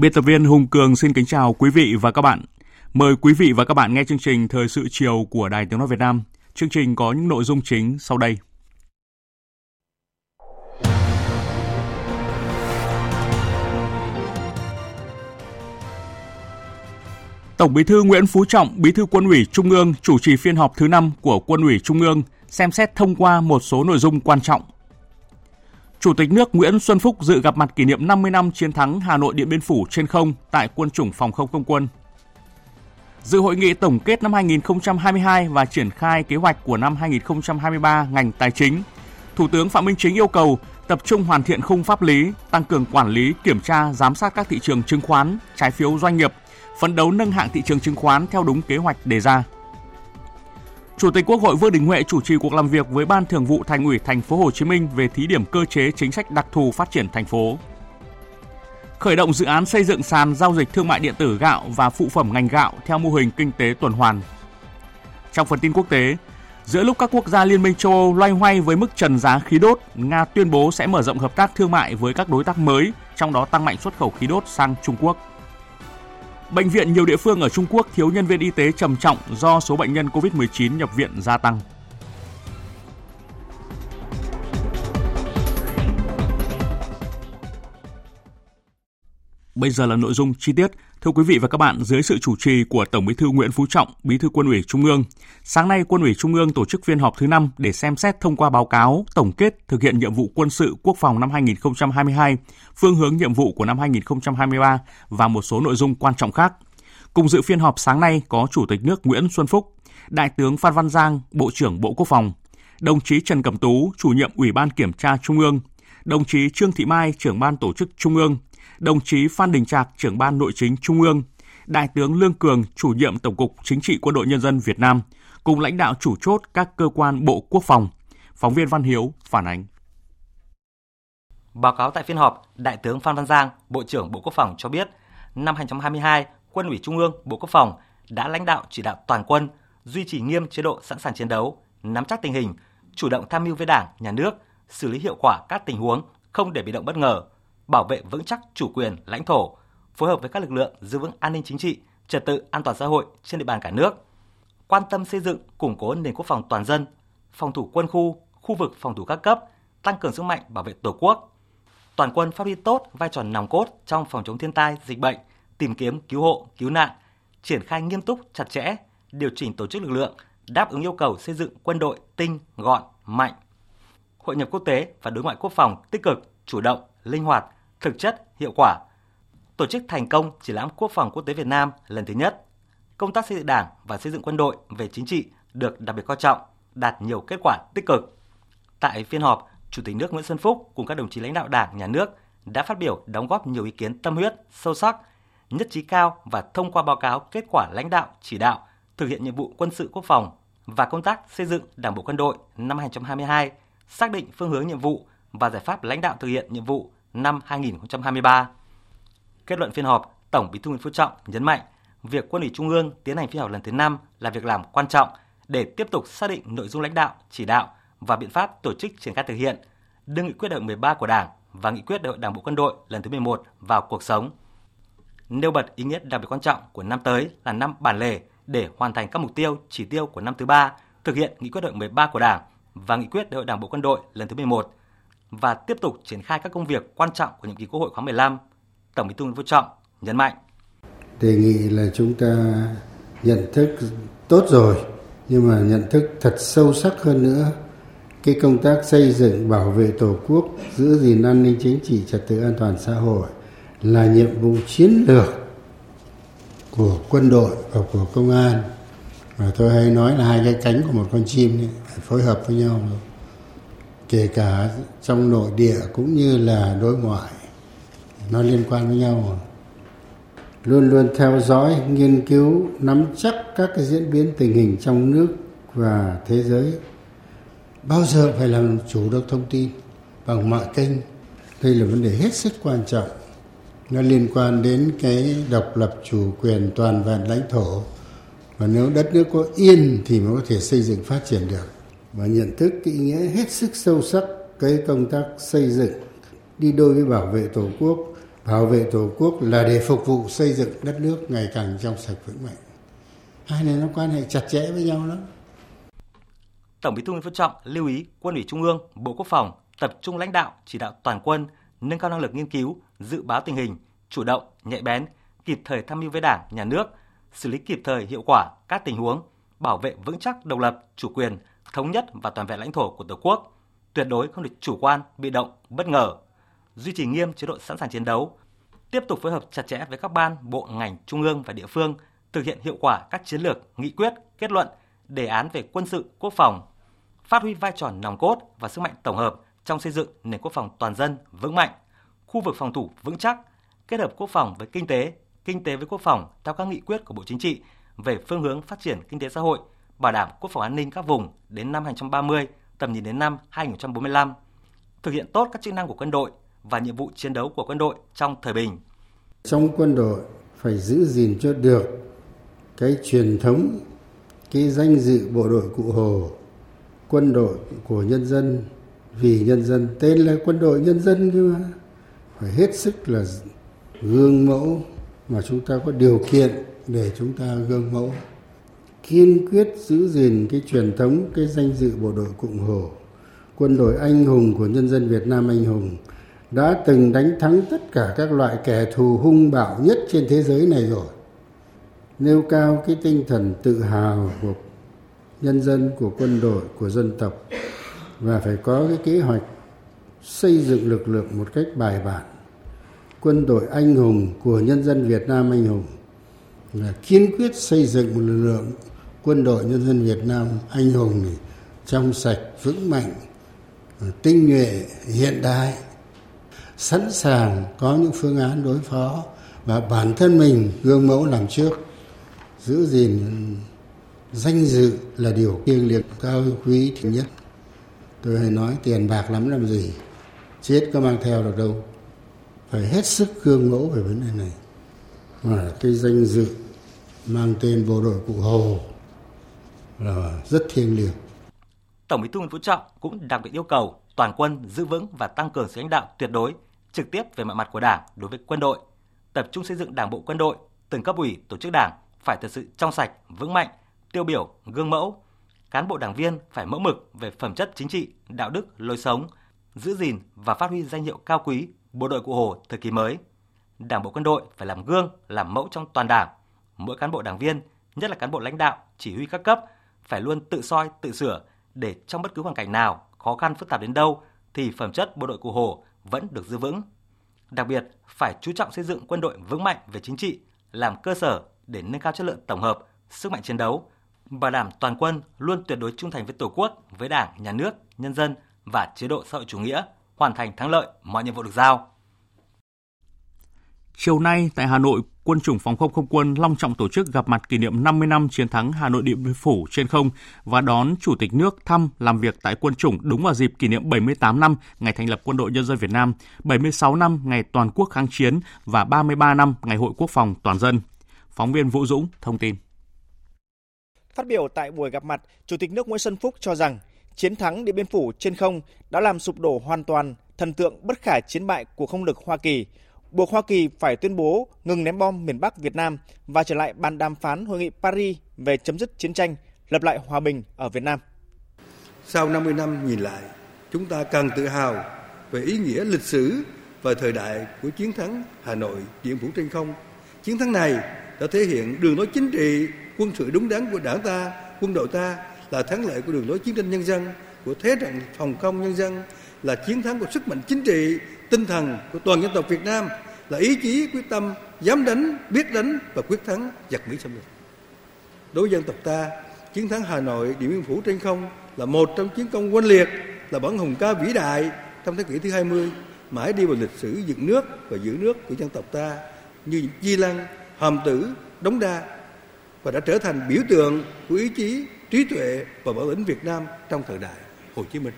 Biên tập viên Hùng Cường xin kính chào quý vị và các bạn. Mời quý vị và các bạn nghe chương trình Thời sự chiều của Đài Tiếng Nói Việt Nam. Chương trình có những nội dung chính sau đây. Tổng Bí thư Nguyễn Phú Trọng, Bí thư Quân ủy Trung ương chủ trì phiên họp thứ 5 của Quân ủy Trung ương xem xét thông qua một số nội dung quan trọng Chủ tịch nước Nguyễn Xuân Phúc dự gặp mặt kỷ niệm 50 năm chiến thắng Hà Nội Điện Biên Phủ trên không tại quân chủng phòng không không quân. Dự hội nghị tổng kết năm 2022 và triển khai kế hoạch của năm 2023 ngành tài chính, Thủ tướng Phạm Minh Chính yêu cầu tập trung hoàn thiện khung pháp lý, tăng cường quản lý, kiểm tra, giám sát các thị trường chứng khoán, trái phiếu doanh nghiệp, phấn đấu nâng hạng thị trường chứng khoán theo đúng kế hoạch đề ra. Chủ tịch Quốc hội Vương Đình Huệ chủ trì cuộc làm việc với Ban Thường vụ Thành ủy Thành phố Hồ Chí Minh về thí điểm cơ chế chính sách đặc thù phát triển thành phố. Khởi động dự án xây dựng sàn giao dịch thương mại điện tử gạo và phụ phẩm ngành gạo theo mô hình kinh tế tuần hoàn. Trong phần tin quốc tế, giữa lúc các quốc gia Liên minh châu Âu loay hoay với mức trần giá khí đốt, Nga tuyên bố sẽ mở rộng hợp tác thương mại với các đối tác mới, trong đó tăng mạnh xuất khẩu khí đốt sang Trung Quốc. Bệnh viện nhiều địa phương ở Trung Quốc thiếu nhân viên y tế trầm trọng do số bệnh nhân COVID-19 nhập viện gia tăng. Bây giờ là nội dung chi tiết. Thưa quý vị và các bạn, dưới sự chủ trì của Tổng Bí thư Nguyễn Phú Trọng, Bí thư Quân ủy Trung ương, sáng nay Quân ủy Trung ương tổ chức phiên họp thứ 5 để xem xét thông qua báo cáo tổng kết thực hiện nhiệm vụ quân sự quốc phòng năm 2022, phương hướng nhiệm vụ của năm 2023 và một số nội dung quan trọng khác. Cùng dự phiên họp sáng nay có Chủ tịch nước Nguyễn Xuân Phúc, Đại tướng Phan Văn Giang, Bộ trưởng Bộ Quốc phòng, đồng chí Trần Cẩm Tú, chủ nhiệm Ủy ban Kiểm tra Trung ương, đồng chí Trương Thị Mai, trưởng ban tổ chức Trung ương, đồng chí Phan Đình Trạc, trưởng ban nội chính Trung ương, Đại tướng Lương Cường, chủ nhiệm Tổng cục Chính trị Quân đội Nhân dân Việt Nam, cùng lãnh đạo chủ chốt các cơ quan Bộ Quốc phòng. Phóng viên Văn Hiếu phản ánh. Báo cáo tại phiên họp, Đại tướng Phan Văn Giang, Bộ trưởng Bộ Quốc phòng cho biết, năm 2022, Quân ủy Trung ương, Bộ Quốc phòng đã lãnh đạo chỉ đạo toàn quân duy trì nghiêm chế độ sẵn sàng chiến đấu, nắm chắc tình hình, chủ động tham mưu với Đảng, Nhà nước, xử lý hiệu quả các tình huống, không để bị động bất ngờ, bảo vệ vững chắc chủ quyền, lãnh thổ, phối hợp với các lực lượng giữ vững an ninh chính trị, trật tự an toàn xã hội trên địa bàn cả nước, quan tâm xây dựng, củng cố nền quốc phòng toàn dân, phòng thủ quân khu, khu vực phòng thủ các cấp, tăng cường sức mạnh bảo vệ Tổ quốc. Toàn quân phát huy tốt vai trò nòng cốt trong phòng chống thiên tai, dịch bệnh, tìm kiếm, cứu hộ, cứu nạn, triển khai nghiêm túc, chặt chẽ, điều chỉnh tổ chức lực lượng, đáp ứng yêu cầu xây dựng quân đội tinh, gọn, mạnh. Hội nhập quốc tế và đối ngoại quốc phòng tích cực, chủ động, linh hoạt, thực chất, hiệu quả. Tổ chức thành công triển lãm quốc phòng quốc tế Việt Nam lần thứ nhất. Công tác xây dựng Đảng và xây dựng quân đội về chính trị được đặc biệt coi trọng, đạt nhiều kết quả tích cực. Tại phiên họp, Chủ tịch nước Nguyễn Xuân Phúc cùng các đồng chí lãnh đạo Đảng, Nhà nước đã phát biểu đóng góp nhiều ý kiến tâm huyết, sâu sắc, nhất trí cao và thông qua báo cáo kết quả lãnh đạo, chỉ đạo thực hiện nhiệm vụ quân sự quốc phòng và công tác xây dựng Đảng bộ quân đội năm 2022, xác định phương hướng nhiệm vụ và giải pháp lãnh đạo thực hiện nhiệm vụ năm 2023. Kết luận phiên họp, Tổng Bí thư Nguyễn Phú Trọng nhấn mạnh việc Quân ủy Trung ương tiến hành phiên họp lần thứ 5 là việc làm quan trọng để tiếp tục xác định nội dung lãnh đạo, chỉ đạo và biện pháp tổ chức triển khai thực hiện, đưa nghị quyết đại hội 13 của Đảng và nghị quyết đại hội Đảng bộ quân đội lần thứ 11 vào cuộc sống. Nêu bật ý nghĩa đặc biệt quan trọng của năm tới là năm bản lề để hoàn thành các mục tiêu, chỉ tiêu của năm thứ ba, thực hiện nghị quyết đại hội 13 của Đảng và nghị quyết đại hội Đảng bộ quân đội lần thứ 11 và tiếp tục triển khai các công việc quan trọng của nhiệm kỳ Quốc hội khóa 15. Tổng Bí thư Nguyễn Phú Trọng nhấn mạnh: Đề nghị là chúng ta nhận thức tốt rồi nhưng mà nhận thức thật sâu sắc hơn nữa cái công tác xây dựng bảo vệ tổ quốc giữ gìn an ninh chính trị trật tự an toàn xã hội là nhiệm vụ chiến lược của quân đội và của công an và tôi hay nói là hai cái cánh của một con chim ấy, phối hợp với nhau kể cả trong nội địa cũng như là đối ngoại, nó liên quan với nhau. Luôn luôn theo dõi, nghiên cứu, nắm chắc các cái diễn biến tình hình trong nước và thế giới. Bao giờ phải làm chủ được thông tin bằng mọi kênh? Đây là vấn đề hết sức quan trọng. Nó liên quan đến cái độc lập chủ quyền toàn vẹn lãnh thổ. Và nếu đất nước có yên thì mới có thể xây dựng phát triển được và nhận thức cái ý nghĩa hết sức sâu sắc cái công tác xây dựng. Đi đôi với bảo vệ tổ quốc bảo vệ tổ quốc là để phục vụ xây dựng đất nước ngày càng trong sạch vững mạnh. Hai này nó quan hệ chặt chẽ với nhau lắm. Tổng Bí thư Nguyễn Phú Trọng lưu ý Quân ủy Trung ương, Bộ Quốc phòng tập trung lãnh đạo chỉ đạo toàn quân nâng cao năng lực nghiên cứu, dự báo tình hình, chủ động, nhạy bén, kịp thời tham mưu với Đảng, Nhà nước, xử lý kịp thời hiệu quả các tình huống, bảo vệ vững chắc độc lập, chủ quyền, thống nhất và toàn vẹn lãnh thổ của Tổ quốc, tuyệt đối không được chủ quan, bị động, bất ngờ, duy trì nghiêm chế độ sẵn sàng chiến đấu, tiếp tục phối hợp chặt chẽ với các ban, bộ, ngành, trung ương và địa phương, thực hiện hiệu quả các chiến lược, nghị quyết, kết luận, đề án về quân sự, quốc phòng, phát huy vai trò nòng cốt và sức mạnh tổng hợp trong xây dựng nền quốc phòng toàn dân vững mạnh, khu vực phòng thủ vững chắc, kết hợp quốc phòng với kinh tế, kinh tế với quốc phòng theo các nghị quyết của Bộ Chính trị về phương hướng phát triển kinh tế xã hội, bảo đảm quốc phòng an ninh các vùng đến năm 2030, tầm nhìn đến năm 2045, thực hiện tốt các chức năng của quân đội và nhiệm vụ chiến đấu của quân đội trong thời bình. Trong quân đội phải giữ gìn cho được cái truyền thống, cái danh dự bộ đội cụ Hồ, quân đội của nhân dân, vì nhân dân, tên là quân đội nhân dân chứ mà. Phải hết sức là gương mẫu mà chúng ta có điều kiện để chúng ta gương mẫu kiên quyết giữ gìn cái truyền thống, cái danh dự bộ đội Cộng Hồ. Quân đội anh hùng của nhân dân Việt Nam anh hùng đã từng đánh thắng tất cả các loại kẻ thù hung bạo nhất trên thế giới này rồi. Nêu cao cái tinh thần tự hào của nhân dân, của quân đội, của dân tộc và phải có cái kế hoạch xây dựng lực lượng một cách bài bản. Quân đội anh hùng của nhân dân Việt Nam anh hùng là kiên quyết xây dựng một lực lượng quân đội nhân dân Việt Nam anh hùng trong sạch vững mạnh, tinh nhuệ, hiện đại, sẵn sàng có những phương án đối phó và bản thân mình gương mẫu làm trước. Giữ gìn danh dự là điều thiêng liệt cao quý thứ nhất. Tôi hay nói tiền bạc lắm làm gì, chết có mang theo được đâu. Phải hết sức gương mẫu về vấn đề này. Mà cái danh dự mang tên bộ đội cụ hồ là rất thiêng liêng Tổng Bí thư Nguyễn Phú Trọng cũng đặc biệt yêu cầu toàn quân giữ vững và tăng cường sự lãnh đạo tuyệt đối trực tiếp về mọi mặt của Đảng đối với quân đội, tập trung xây dựng Đảng bộ quân đội, từng cấp ủy, tổ chức Đảng phải thật sự trong sạch, vững mạnh, tiêu biểu, gương mẫu. Cán bộ đảng viên phải mẫu mực về phẩm chất chính trị, đạo đức, lối sống, giữ gìn và phát huy danh hiệu cao quý bộ đội cụ Hồ thời kỳ mới. Đảng bộ quân đội phải làm gương, làm mẫu trong toàn đảng. Mỗi cán bộ đảng viên, nhất là cán bộ lãnh đạo, chỉ huy các cấp phải luôn tự soi, tự sửa để trong bất cứ hoàn cảnh nào, khó khăn phức tạp đến đâu thì phẩm chất bộ đội cụ Hồ vẫn được giữ vững. Đặc biệt, phải chú trọng xây dựng quân đội vững mạnh về chính trị, làm cơ sở để nâng cao chất lượng tổng hợp, sức mạnh chiến đấu, bảo đảm toàn quân luôn tuyệt đối trung thành với Tổ quốc, với Đảng, Nhà nước, nhân dân và chế độ xã hội chủ nghĩa, hoàn thành thắng lợi mọi nhiệm vụ được giao. Chiều nay tại Hà Nội, Quân chủng Phòng không Không quân long trọng tổ chức gặp mặt kỷ niệm 50 năm chiến thắng Hà Nội Điện Biên Phủ trên không và đón Chủ tịch nước thăm làm việc tại quân chủng đúng vào dịp kỷ niệm 78 năm ngày thành lập Quân đội Nhân dân Việt Nam, 76 năm ngày toàn quốc kháng chiến và 33 năm ngày Hội Quốc phòng toàn dân. Phóng viên Vũ Dũng thông tin. Phát biểu tại buổi gặp mặt, Chủ tịch nước Nguyễn Xuân Phúc cho rằng chiến thắng Điện Biên Phủ trên không đã làm sụp đổ hoàn toàn thần tượng bất khả chiến bại của không lực Hoa Kỳ, buộc Hoa Kỳ phải tuyên bố ngừng ném bom miền Bắc Việt Nam và trở lại bàn đàm phán hội nghị Paris về chấm dứt chiến tranh, lập lại hòa bình ở Việt Nam. Sau 50 năm nhìn lại, chúng ta càng tự hào về ý nghĩa lịch sử và thời đại của chiến thắng Hà Nội Điện Phủ trên không. Chiến thắng này đã thể hiện đường lối chính trị, quân sự đúng đắn của đảng ta, quân đội ta là thắng lợi của đường lối chiến tranh nhân dân của thế trận phòng không nhân dân, là chiến thắng của sức mạnh chính trị, tinh thần của toàn dân tộc Việt Nam, là ý chí quyết tâm dám đánh, biết đánh và quyết thắng giặc Mỹ xâm lược. Đối với dân tộc ta, chiến thắng Hà Nội, Điện Biên Phủ trên không là một trong chiến công oanh liệt, là bản hùng ca vĩ đại trong thế kỷ thứ 20, mãi đi vào lịch sử dựng nước và giữ nước của dân tộc ta như Di Lăng, Hàm Tử, Đống Đa và đã trở thành biểu tượng của ý chí, trí tuệ và bản lĩnh Việt Nam trong thời đại Hồ Chí Minh.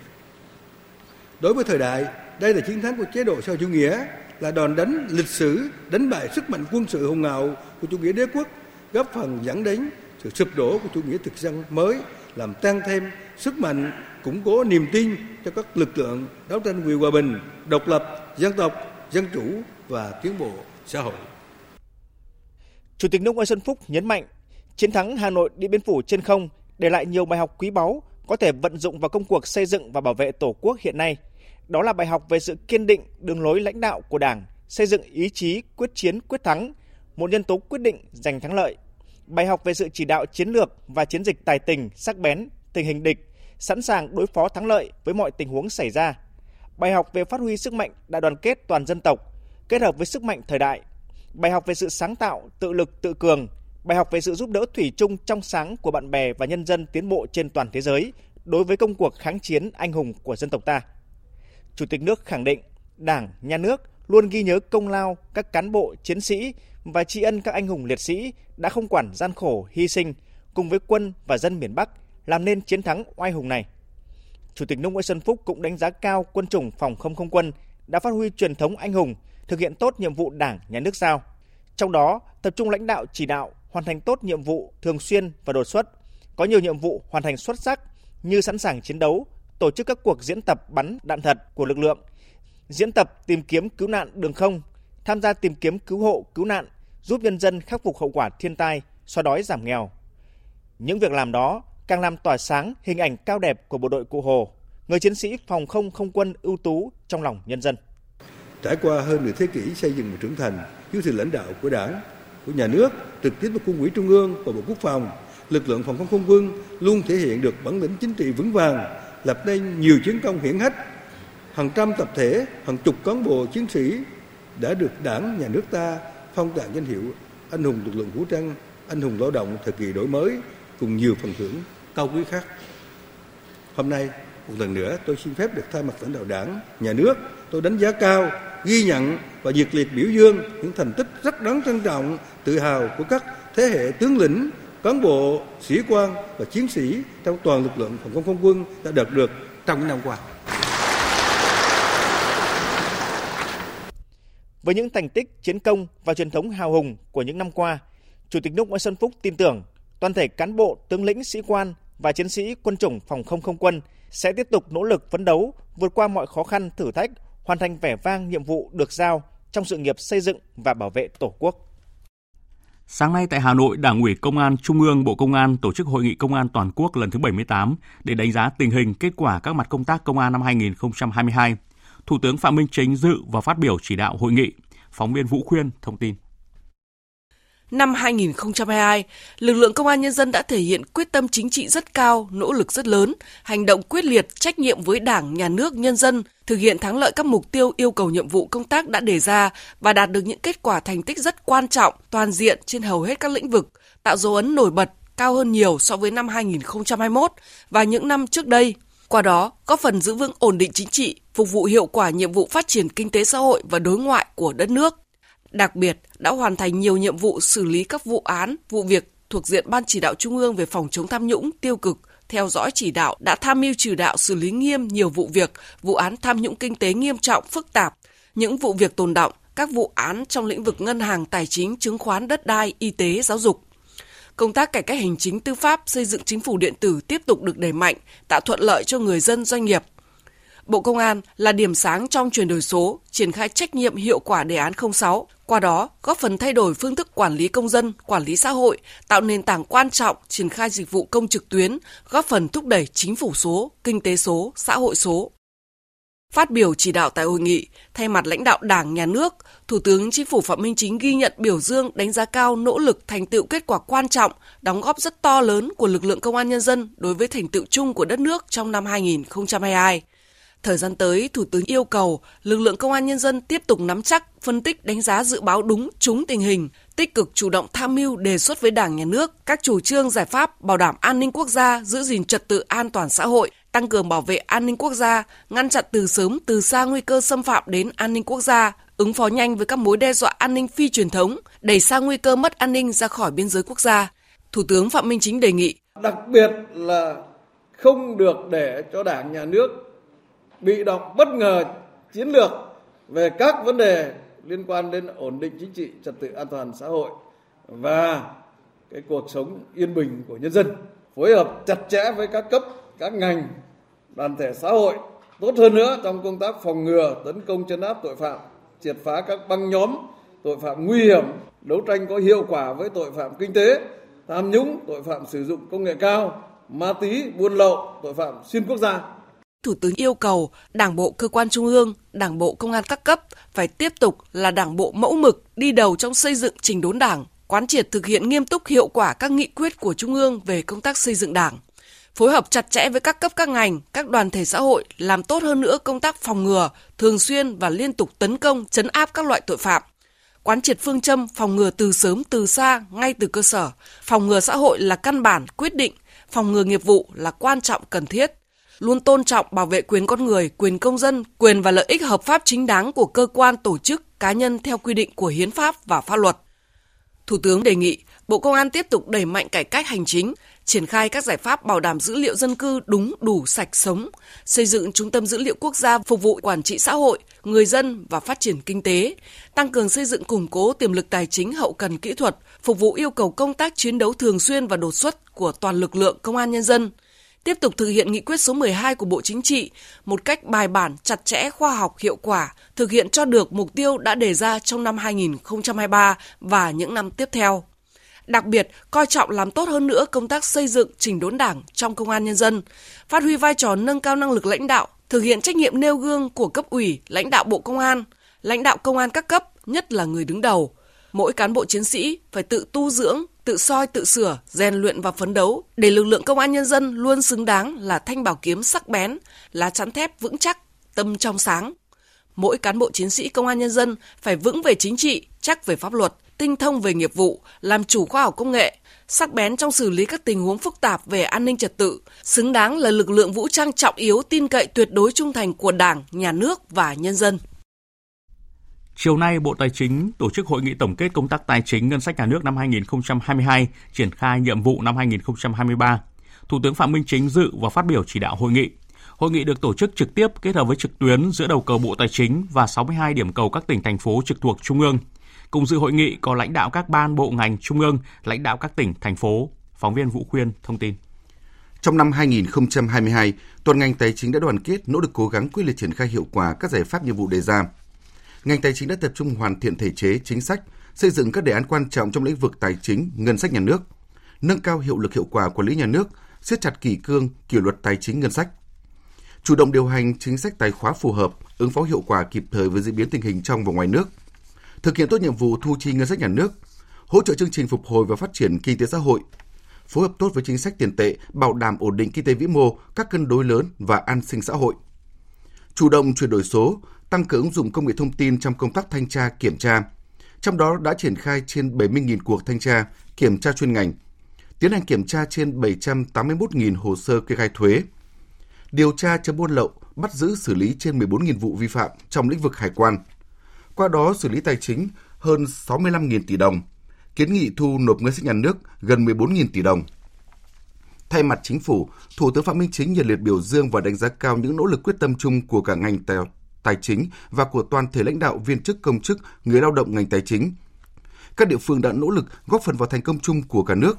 Đối với thời đại, đây là chiến thắng của chế độ xã chủ nghĩa, là đòn đánh lịch sử đánh bại sức mạnh quân sự hùng hậu của chủ nghĩa đế quốc, góp phần dẫn đến sự sụp đổ của chủ nghĩa thực dân mới, làm tăng thêm sức mạnh, củng cố niềm tin cho các lực lượng đấu tranh vì hòa bình, độc lập, dân tộc, dân chủ và tiến bộ xã hội. Chủ tịch nước Nguyễn Xuân Phúc nhấn mạnh, chiến thắng Hà Nội Điện Biên Phủ trên không để lại nhiều bài học quý báu có thể vận dụng vào công cuộc xây dựng và bảo vệ Tổ quốc hiện nay. Đó là bài học về sự kiên định, đường lối lãnh đạo của Đảng, xây dựng ý chí quyết chiến quyết thắng, một nhân tố quyết định giành thắng lợi. Bài học về sự chỉ đạo chiến lược và chiến dịch tài tình, sắc bén, tình hình địch, sẵn sàng đối phó thắng lợi với mọi tình huống xảy ra. Bài học về phát huy sức mạnh đại đoàn kết toàn dân tộc, kết hợp với sức mạnh thời đại. Bài học về sự sáng tạo, tự lực, tự cường, bài học về sự giúp đỡ thủy chung trong sáng của bạn bè và nhân dân tiến bộ trên toàn thế giới đối với công cuộc kháng chiến anh hùng của dân tộc ta. Chủ tịch nước khẳng định Đảng, Nhà nước luôn ghi nhớ công lao các cán bộ, chiến sĩ và tri ân các anh hùng liệt sĩ đã không quản gian khổ, hy sinh cùng với quân và dân miền Bắc làm nên chiến thắng oai hùng này. Chủ tịch nước Nguyễn Xuân Phúc cũng đánh giá cao quân chủng phòng không không quân đã phát huy truyền thống anh hùng, thực hiện tốt nhiệm vụ Đảng, Nhà nước giao. Trong đó, tập trung lãnh đạo chỉ đạo hoàn thành tốt nhiệm vụ thường xuyên và đột xuất, có nhiều nhiệm vụ hoàn thành xuất sắc như sẵn sàng chiến đấu, tổ chức các cuộc diễn tập bắn đạn thật của lực lượng, diễn tập tìm kiếm cứu nạn đường không, tham gia tìm kiếm cứu hộ cứu nạn, giúp nhân dân khắc phục hậu quả thiên tai, xóa đói giảm nghèo. Những việc làm đó càng làm tỏa sáng hình ảnh cao đẹp của bộ đội Cụ Hồ, người chiến sĩ phòng không không quân ưu tú trong lòng nhân dân. Trải qua hơn nửa thế kỷ xây dựng và trưởng thành dưới sự lãnh đạo của Đảng, của nhà nước, trực tiếp với Quân ủy Trung ương và Bộ Quốc phòng, lực lượng phòng không không quân luôn thể hiện được bản lĩnh chính trị vững vàng, lập nên nhiều chiến công hiển hách. Hàng trăm tập thể, hàng chục cán bộ chiến sĩ đã được Đảng, nhà nước ta phong tặng danh hiệu anh hùng lực lượng vũ trang, anh hùng lao động thời kỳ đổi mới cùng nhiều phần thưởng cao quý khác. Hôm nay, một lần nữa tôi xin phép được thay mặt lãnh đạo đảng, nhà nước, tôi đánh giá cao, ghi nhận và nhiệt liệt biểu dương những thành tích rất đáng trân trọng, tự hào của các thế hệ tướng lĩnh, cán bộ, sĩ quan và chiến sĩ trong toàn lực lượng phòng không không quân đã đạt được trong những năm qua. Với những thành tích, chiến công và truyền thống hào hùng của những năm qua, Chủ tịch nước Nguyễn Xuân Phúc tin tưởng toàn thể cán bộ, tướng lĩnh, sĩ quan và chiến sĩ quân chủng phòng không không quân sẽ tiếp tục nỗ lực phấn đấu, vượt qua mọi khó khăn, thử thách, hoàn thành vẻ vang nhiệm vụ được giao trong sự nghiệp xây dựng và bảo vệ Tổ quốc. Sáng nay tại Hà Nội, Đảng ủy Công an Trung ương Bộ Công an tổ chức Hội nghị Công an Toàn quốc lần thứ 78 để đánh giá tình hình kết quả các mặt công tác công an năm 2022. Thủ tướng Phạm Minh Chính dự và phát biểu chỉ đạo hội nghị. Phóng viên Vũ Khuyên thông tin. Năm 2022, lực lượng công an nhân dân đã thể hiện quyết tâm chính trị rất cao, nỗ lực rất lớn, hành động quyết liệt, trách nhiệm với Đảng, Nhà nước, nhân dân, thực hiện thắng lợi các mục tiêu yêu cầu nhiệm vụ công tác đã đề ra và đạt được những kết quả thành tích rất quan trọng, toàn diện trên hầu hết các lĩnh vực, tạo dấu ấn nổi bật cao hơn nhiều so với năm 2021 và những năm trước đây. Qua đó, góp phần giữ vững ổn định chính trị, phục vụ hiệu quả nhiệm vụ phát triển kinh tế xã hội và đối ngoại của đất nước. Đặc biệt, đã hoàn thành nhiều nhiệm vụ xử lý các vụ án, vụ việc thuộc diện Ban chỉ đạo Trung ương về phòng chống tham nhũng tiêu cực, theo dõi chỉ đạo đã tham mưu chỉ đạo xử lý nghiêm nhiều vụ việc, vụ án tham nhũng kinh tế nghiêm trọng, phức tạp, những vụ việc tồn động, các vụ án trong lĩnh vực ngân hàng, tài chính, chứng khoán, đất đai, y tế, giáo dục. Công tác cải cách hành chính tư pháp, xây dựng chính phủ điện tử tiếp tục được đẩy mạnh, tạo thuận lợi cho người dân doanh nghiệp. Bộ Công an là điểm sáng trong chuyển đổi số, triển khai trách nhiệm hiệu quả đề án 06, qua đó góp phần thay đổi phương thức quản lý công dân, quản lý xã hội, tạo nền tảng quan trọng triển khai dịch vụ công trực tuyến, góp phần thúc đẩy chính phủ số, kinh tế số, xã hội số. Phát biểu chỉ đạo tại hội nghị, thay mặt lãnh đạo Đảng, Nhà nước, Thủ tướng Chính phủ Phạm Minh Chính ghi nhận biểu dương đánh giá cao nỗ lực thành tựu kết quả quan trọng, đóng góp rất to lớn của lực lượng công an nhân dân đối với thành tựu chung của đất nước trong năm 2022. Thời gian tới, Thủ tướng yêu cầu lực lượng công an nhân dân tiếp tục nắm chắc, phân tích, đánh giá dự báo đúng, trúng tình hình, tích cực chủ động tham mưu đề xuất với Đảng, Nhà nước các chủ trương giải pháp bảo đảm an ninh quốc gia, giữ gìn trật tự an toàn xã hội, tăng cường bảo vệ an ninh quốc gia, ngăn chặn từ sớm từ xa nguy cơ xâm phạm đến an ninh quốc gia, ứng phó nhanh với các mối đe dọa an ninh phi truyền thống, đẩy xa nguy cơ mất an ninh ra khỏi biên giới quốc gia. Thủ tướng Phạm Minh Chính đề nghị đặc biệt là không được để cho Đảng nhà nước bị động bất ngờ chiến lược về các vấn đề liên quan đến ổn định chính trị, trật tự an toàn xã hội và cái cuộc sống yên bình của nhân dân phối hợp chặt chẽ với các cấp các ngành đoàn thể xã hội tốt hơn nữa trong công tác phòng ngừa tấn công chấn áp tội phạm triệt phá các băng nhóm tội phạm nguy hiểm đấu tranh có hiệu quả với tội phạm kinh tế tham nhũng tội phạm sử dụng công nghệ cao ma túy buôn lậu tội phạm xuyên quốc gia. Thủ tướng yêu cầu Đảng bộ cơ quan trung ương, Đảng bộ công an các cấp phải tiếp tục là đảng bộ mẫu mực đi đầu trong xây dựng trình đốn Đảng, quán triệt thực hiện nghiêm túc hiệu quả các nghị quyết của Trung ương về công tác xây dựng Đảng phối hợp chặt chẽ với các cấp các ngành, các đoàn thể xã hội làm tốt hơn nữa công tác phòng ngừa, thường xuyên và liên tục tấn công, chấn áp các loại tội phạm. Quán triệt phương châm phòng ngừa từ sớm từ xa ngay từ cơ sở, phòng ngừa xã hội là căn bản quyết định, phòng ngừa nghiệp vụ là quan trọng cần thiết. Luôn tôn trọng bảo vệ quyền con người, quyền công dân, quyền và lợi ích hợp pháp chính đáng của cơ quan, tổ chức, cá nhân theo quy định của hiến pháp và pháp luật. Thủ tướng đề nghị Bộ Công an tiếp tục đẩy mạnh cải cách hành chính, triển khai các giải pháp bảo đảm dữ liệu dân cư đúng, đủ, sạch, sống, xây dựng trung tâm dữ liệu quốc gia phục vụ quản trị xã hội, người dân và phát triển kinh tế, tăng cường xây dựng củng cố tiềm lực tài chính hậu cần kỹ thuật, phục vụ yêu cầu công tác chiến đấu thường xuyên và đột xuất của toàn lực lượng công an nhân dân tiếp tục thực hiện nghị quyết số 12 của Bộ Chính trị một cách bài bản, chặt chẽ, khoa học, hiệu quả, thực hiện cho được mục tiêu đã đề ra trong năm 2023 và những năm tiếp theo đặc biệt coi trọng làm tốt hơn nữa công tác xây dựng chỉnh đốn đảng trong công an nhân dân, phát huy vai trò nâng cao năng lực lãnh đạo, thực hiện trách nhiệm nêu gương của cấp ủy, lãnh đạo Bộ Công an, lãnh đạo công an các cấp, nhất là người đứng đầu. Mỗi cán bộ chiến sĩ phải tự tu dưỡng, tự soi tự sửa, rèn luyện và phấn đấu để lực lượng công an nhân dân luôn xứng đáng là thanh bảo kiếm sắc bén, lá chắn thép vững chắc, tâm trong sáng. Mỗi cán bộ chiến sĩ công an nhân dân phải vững về chính trị, chắc về pháp luật, tinh thông về nghiệp vụ, làm chủ khoa học công nghệ, sắc bén trong xử lý các tình huống phức tạp về an ninh trật tự, xứng đáng là lực lượng vũ trang trọng yếu tin cậy tuyệt đối trung thành của Đảng, Nhà nước và nhân dân. Chiều nay, Bộ Tài chính tổ chức hội nghị tổng kết công tác tài chính ngân sách nhà nước năm 2022, triển khai nhiệm vụ năm 2023. Thủ tướng Phạm Minh Chính dự và phát biểu chỉ đạo hội nghị. Hội nghị được tổ chức trực tiếp kết hợp với trực tuyến giữa đầu cầu Bộ Tài chính và 62 điểm cầu các tỉnh thành phố trực thuộc Trung ương – Cùng dự hội nghị có lãnh đạo các ban bộ ngành trung ương, lãnh đạo các tỉnh, thành phố. Phóng viên Vũ Khuyên thông tin. Trong năm 2022, toàn ngành tài chính đã đoàn kết nỗ lực cố gắng quyết liệt triển khai hiệu quả các giải pháp nhiệm vụ đề ra. Ngành tài chính đã tập trung hoàn thiện thể chế, chính sách, xây dựng các đề án quan trọng trong lĩnh vực tài chính, ngân sách nhà nước, nâng cao hiệu lực hiệu quả quản lý nhà nước, siết chặt kỷ cương, kỷ luật tài chính ngân sách. Chủ động điều hành chính sách tài khóa phù hợp, ứng phó hiệu quả kịp thời với diễn biến tình hình trong và ngoài nước, thực hiện tốt nhiệm vụ thu chi ngân sách nhà nước, hỗ trợ chương trình phục hồi và phát triển kinh tế xã hội, phối hợp tốt với chính sách tiền tệ, bảo đảm ổn định kinh tế vĩ mô, các cân đối lớn và an sinh xã hội. Chủ động chuyển đổi số, tăng cường ứng dụng công nghệ thông tin trong công tác thanh tra kiểm tra. Trong đó đã triển khai trên 70.000 cuộc thanh tra, kiểm tra chuyên ngành, tiến hành kiểm tra trên 781.000 hồ sơ kê khai thuế, điều tra chống buôn lậu, bắt giữ xử lý trên 14.000 vụ vi phạm trong lĩnh vực hải quan – qua đó xử lý tài chính hơn 65.000 tỷ đồng, kiến nghị thu nộp ngân sách nhà nước gần 14.000 tỷ đồng. Thay mặt chính phủ, Thủ tướng Phạm Minh Chính nhiệt liệt biểu dương và đánh giá cao những nỗ lực quyết tâm chung của cả ngành tài, chính và của toàn thể lãnh đạo viên chức công chức, người lao động ngành tài chính. Các địa phương đã nỗ lực góp phần vào thành công chung của cả nước.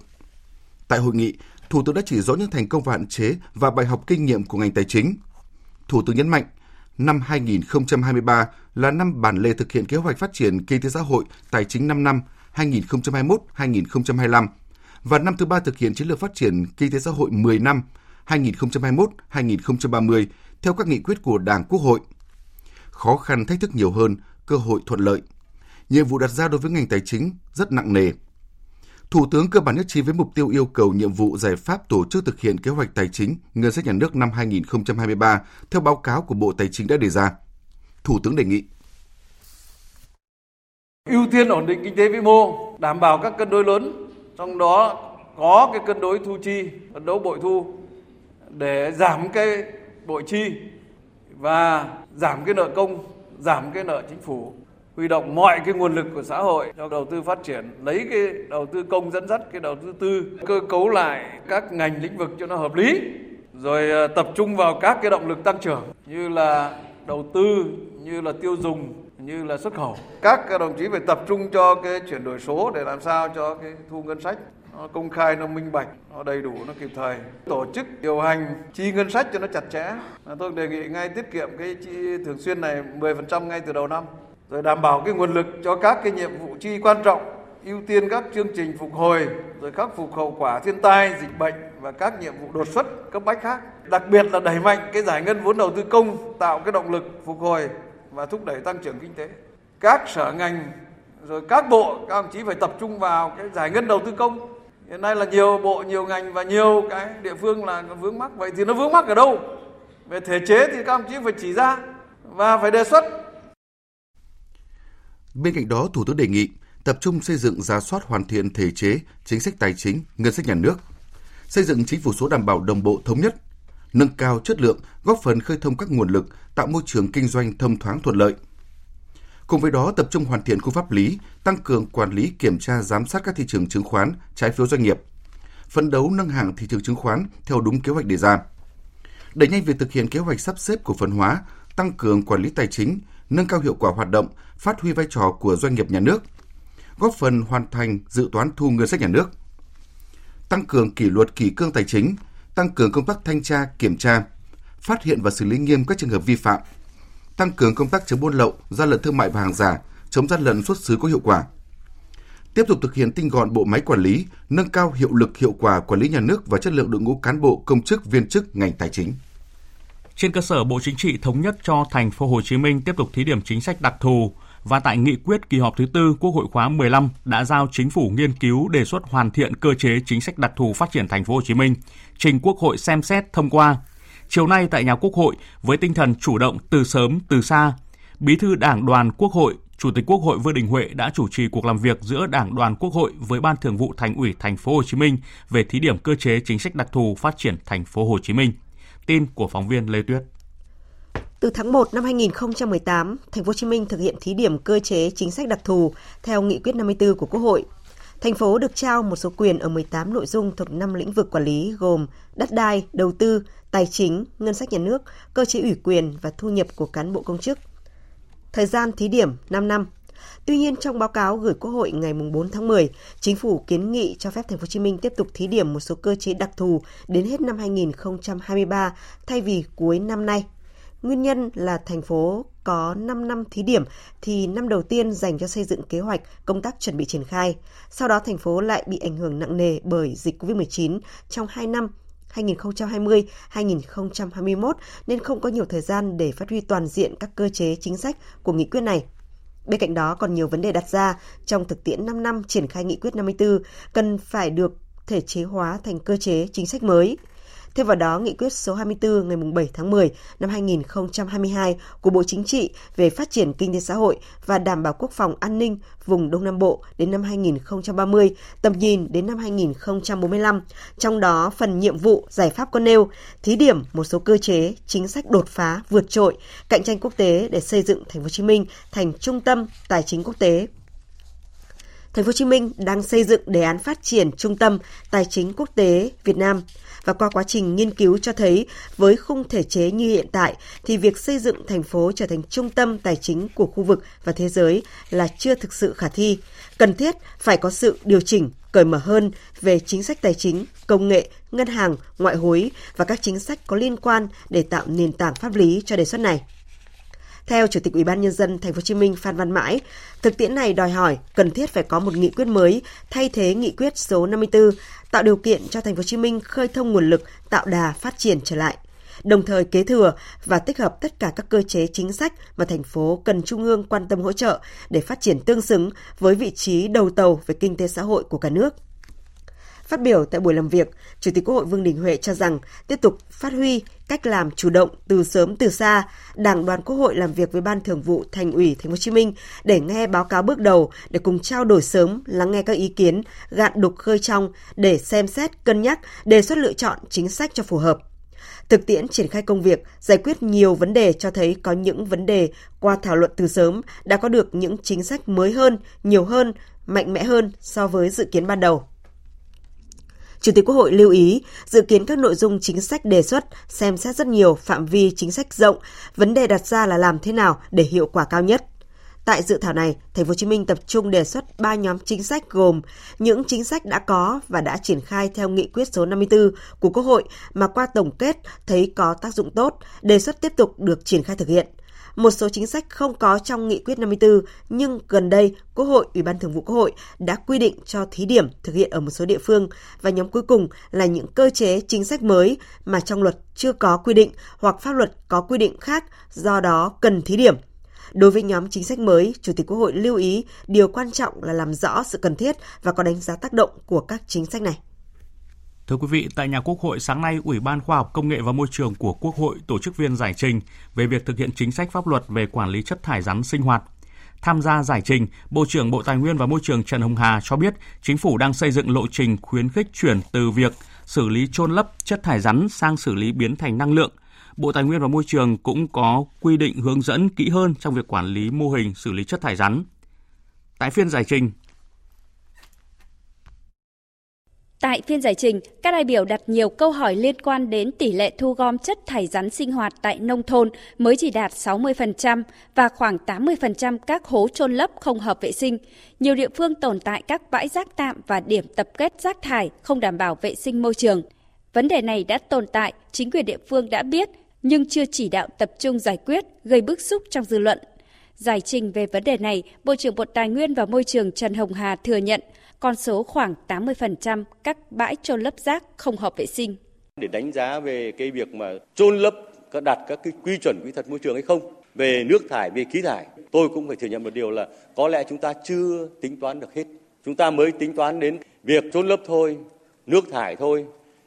Tại hội nghị, Thủ tướng đã chỉ rõ những thành công và hạn chế và bài học kinh nghiệm của ngành tài chính. Thủ tướng nhấn mạnh, năm 2023 là năm bản lề thực hiện kế hoạch phát triển kinh tế xã hội tài chính 5 năm 2021-2025 và năm thứ ba thực hiện chiến lược phát triển kinh tế xã hội 10 năm 2021-2030 theo các nghị quyết của Đảng Quốc hội khó khăn thách thức nhiều hơn, cơ hội thuận lợi. Nhiệm vụ đặt ra đối với ngành tài chính rất nặng nề. Thủ tướng cơ bản nhất trí với mục tiêu yêu cầu nhiệm vụ giải pháp tổ chức thực hiện kế hoạch tài chính ngân sách nhà nước năm 2023 theo báo cáo của Bộ Tài chính đã đề ra. Thủ tướng đề nghị ưu tiên ổn định kinh tế vĩ mô, đảm bảo các cân đối lớn, trong đó có cái cân đối thu chi, cân đối bội thu để giảm cái bội chi và giảm cái nợ công, giảm cái nợ chính phủ, huy động mọi cái nguồn lực của xã hội cho đầu tư phát triển, lấy cái đầu tư công dẫn dắt cái đầu tư tư, cơ cấu lại các ngành lĩnh vực cho nó hợp lý, rồi ờ, tập trung vào các cái động lực tăng trưởng như là đầu tư, như là tiêu dùng, như là xuất khẩu. Các đồng chí phải tập trung cho cái chuyển đổi số để làm sao cho cái thu ngân sách nó công khai, nó minh bạch, nó đầy đủ, nó kịp thời. Tổ chức điều hành chi ngân sách cho nó chặt chẽ. Tôi đề nghị ngay tiết kiệm cái chi thường xuyên này 10% ngay từ đầu năm. Rồi đảm bảo cái nguồn lực cho các cái nhiệm vụ chi quan trọng, ưu tiên các chương trình phục hồi, rồi khắc phục hậu quả thiên tai, dịch bệnh và các nhiệm vụ đột xuất cấp bách khác. Đặc biệt là đẩy mạnh cái giải ngân vốn đầu tư công, tạo cái động lực phục hồi và thúc đẩy tăng trưởng kinh tế. Các sở ngành rồi các bộ các đồng chí phải tập trung vào cái giải ngân đầu tư công. Hiện nay là nhiều bộ, nhiều ngành và nhiều cái địa phương là vướng mắc. Vậy thì nó vướng mắc ở đâu? Về thể chế thì các ông chí phải chỉ ra và phải đề xuất. Bên cạnh đó, Thủ tướng đề nghị tập trung xây dựng giá soát hoàn thiện thể chế, chính sách tài chính, ngân sách nhà nước, xây dựng chính phủ số đảm bảo đồng bộ thống nhất, nâng cao chất lượng, góp phần khơi thông các nguồn lực, tạo môi trường kinh doanh thông thoáng thuận lợi. Cùng với đó, tập trung hoàn thiện khung pháp lý, tăng cường quản lý kiểm tra giám sát các thị trường chứng khoán, trái phiếu doanh nghiệp, phấn đấu nâng hạng thị trường chứng khoán theo đúng kế hoạch đề ra. Đẩy nhanh việc thực hiện kế hoạch sắp xếp cổ phần hóa, tăng cường quản lý tài chính, nâng cao hiệu quả hoạt động, phát huy vai trò của doanh nghiệp nhà nước, góp phần hoàn thành dự toán thu ngân sách nhà nước, tăng cường kỷ luật kỷ cương tài chính, tăng cường công tác thanh tra, kiểm tra, phát hiện và xử lý nghiêm các trường hợp vi phạm, tăng cường công tác chống buôn lậu, gian lận thương mại và hàng giả, chống gian lận xuất xứ có hiệu quả. Tiếp tục thực hiện tinh gọn bộ máy quản lý, nâng cao hiệu lực hiệu quả quản lý nhà nước và chất lượng đội ngũ cán bộ, công chức, viên chức ngành tài chính. Trên cơ sở Bộ Chính trị thống nhất cho thành phố Hồ Chí Minh tiếp tục thí điểm chính sách đặc thù và tại nghị quyết kỳ họp thứ tư Quốc hội khóa 15 đã giao chính phủ nghiên cứu đề xuất hoàn thiện cơ chế chính sách đặc thù phát triển thành phố Hồ Chí Minh, trình Quốc hội xem xét thông qua. Chiều nay tại nhà Quốc hội với tinh thần chủ động từ sớm từ xa, Bí thư Đảng đoàn Quốc hội Chủ tịch Quốc hội Vương Đình Huệ đã chủ trì cuộc làm việc giữa Đảng đoàn Quốc hội với Ban Thường vụ Thành ủy Thành phố Hồ Chí Minh về thí điểm cơ chế chính sách đặc thù phát triển Thành phố Hồ Chí Minh. Tin của phóng viên Lê Tuyết. Từ tháng 1 năm 2018, Thành phố Hồ Chí Minh thực hiện thí điểm cơ chế chính sách đặc thù theo nghị quyết 54 của Quốc hội. Thành phố được trao một số quyền ở 18 nội dung thuộc 5 lĩnh vực quản lý gồm đất đai, đầu tư, tài chính, ngân sách nhà nước, cơ chế ủy quyền và thu nhập của cán bộ công chức. Thời gian thí điểm 5 năm. Tuy nhiên trong báo cáo gửi Quốc hội ngày 4 tháng 10, chính phủ kiến nghị cho phép Thành phố Hồ Chí Minh tiếp tục thí điểm một số cơ chế đặc thù đến hết năm 2023 thay vì cuối năm nay Nguyên nhân là thành phố có 5 năm thí điểm thì năm đầu tiên dành cho xây dựng kế hoạch, công tác chuẩn bị triển khai. Sau đó thành phố lại bị ảnh hưởng nặng nề bởi dịch COVID-19 trong 2 năm 2020-2021 nên không có nhiều thời gian để phát huy toàn diện các cơ chế chính sách của nghị quyết này. Bên cạnh đó còn nhiều vấn đề đặt ra trong thực tiễn 5 năm triển khai nghị quyết 54 cần phải được thể chế hóa thành cơ chế chính sách mới. Thêm vào đó, nghị quyết số 24 ngày 7 tháng 10 năm 2022 của Bộ Chính trị về phát triển kinh tế xã hội và đảm bảo quốc phòng an ninh vùng Đông Nam Bộ đến năm 2030, tầm nhìn đến năm 2045. Trong đó, phần nhiệm vụ giải pháp có nêu thí điểm một số cơ chế, chính sách đột phá, vượt trội, cạnh tranh quốc tế để xây dựng Thành phố Hồ Chí Minh thành trung tâm tài chính quốc tế Thành phố Hồ Chí Minh đang xây dựng đề án phát triển trung tâm tài chính quốc tế Việt Nam và qua quá trình nghiên cứu cho thấy với khung thể chế như hiện tại thì việc xây dựng thành phố trở thành trung tâm tài chính của khu vực và thế giới là chưa thực sự khả thi. Cần thiết phải có sự điều chỉnh cởi mở hơn về chính sách tài chính, công nghệ, ngân hàng, ngoại hối và các chính sách có liên quan để tạo nền tảng pháp lý cho đề xuất này. Theo Chủ tịch Ủy ban nhân dân Thành phố Hồ Chí Minh Phan Văn Mãi, thực tiễn này đòi hỏi cần thiết phải có một nghị quyết mới thay thế nghị quyết số 54, tạo điều kiện cho Thành phố Hồ Chí Minh khơi thông nguồn lực, tạo đà phát triển trở lại. đồng thời kế thừa và tích hợp tất cả các cơ chế chính sách mà thành phố cần trung ương quan tâm hỗ trợ để phát triển tương xứng với vị trí đầu tàu về kinh tế xã hội của cả nước. Phát biểu tại buổi làm việc, Chủ tịch Quốc hội Vương Đình Huệ cho rằng tiếp tục phát huy cách làm chủ động từ sớm từ xa, Đảng đoàn Quốc hội làm việc với Ban Thường vụ Thành ủy Thành phố Hồ Chí Minh để nghe báo cáo bước đầu để cùng trao đổi sớm, lắng nghe các ý kiến, gạn đục khơi trong để xem xét, cân nhắc, đề xuất lựa chọn chính sách cho phù hợp. Thực tiễn triển khai công việc, giải quyết nhiều vấn đề cho thấy có những vấn đề qua thảo luận từ sớm đã có được những chính sách mới hơn, nhiều hơn, mạnh mẽ hơn so với dự kiến ban đầu. Chủ tịch Quốc hội lưu ý, dự kiến các nội dung chính sách đề xuất xem xét rất nhiều phạm vi chính sách rộng, vấn đề đặt ra là làm thế nào để hiệu quả cao nhất. Tại dự thảo này, Thành phố Hồ Chí Minh tập trung đề xuất 3 nhóm chính sách gồm những chính sách đã có và đã triển khai theo nghị quyết số 54 của Quốc hội mà qua tổng kết thấy có tác dụng tốt, đề xuất tiếp tục được triển khai thực hiện – một số chính sách không có trong nghị quyết 54 nhưng gần đây Quốc hội, Ủy ban Thường vụ Quốc hội đã quy định cho thí điểm thực hiện ở một số địa phương và nhóm cuối cùng là những cơ chế chính sách mới mà trong luật chưa có quy định hoặc pháp luật có quy định khác do đó cần thí điểm. Đối với nhóm chính sách mới, Chủ tịch Quốc hội lưu ý điều quan trọng là làm rõ sự cần thiết và có đánh giá tác động của các chính sách này. Thưa quý vị, tại nhà Quốc hội sáng nay, Ủy ban Khoa học Công nghệ và Môi trường của Quốc hội tổ chức viên giải trình về việc thực hiện chính sách pháp luật về quản lý chất thải rắn sinh hoạt. Tham gia giải trình, Bộ trưởng Bộ Tài nguyên và Môi trường Trần Hồng Hà cho biết chính phủ đang xây dựng lộ trình khuyến khích chuyển từ việc xử lý trôn lấp chất thải rắn sang xử lý biến thành năng lượng. Bộ Tài nguyên và Môi trường cũng có quy định hướng dẫn kỹ hơn trong việc quản lý mô hình xử lý chất thải rắn. Tại phiên giải trình, Tại phiên giải trình, các đại biểu đặt nhiều câu hỏi liên quan đến tỷ lệ thu gom chất thải rắn sinh hoạt tại nông thôn mới chỉ đạt 60% và khoảng 80% các hố trôn lấp không hợp vệ sinh. Nhiều địa phương tồn tại các bãi rác tạm và điểm tập kết rác thải không đảm bảo vệ sinh môi trường. Vấn đề này đã tồn tại, chính quyền địa phương đã biết nhưng chưa chỉ đạo tập trung giải quyết, gây bức xúc trong dư luận. Giải trình về vấn đề này, Bộ trưởng Bộ Tài nguyên và Môi trường Trần Hồng Hà thừa nhận – con số khoảng 80% các bãi trôn lấp rác không hợp vệ sinh. Để đánh giá về cái việc mà trôn lấp có đạt các cái quy chuẩn kỹ thuật môi trường hay không, về nước thải, về khí thải, tôi cũng phải thừa nhận một điều là có lẽ chúng ta chưa tính toán được hết. Chúng ta mới tính toán đến việc trôn lấp thôi, nước thải thôi,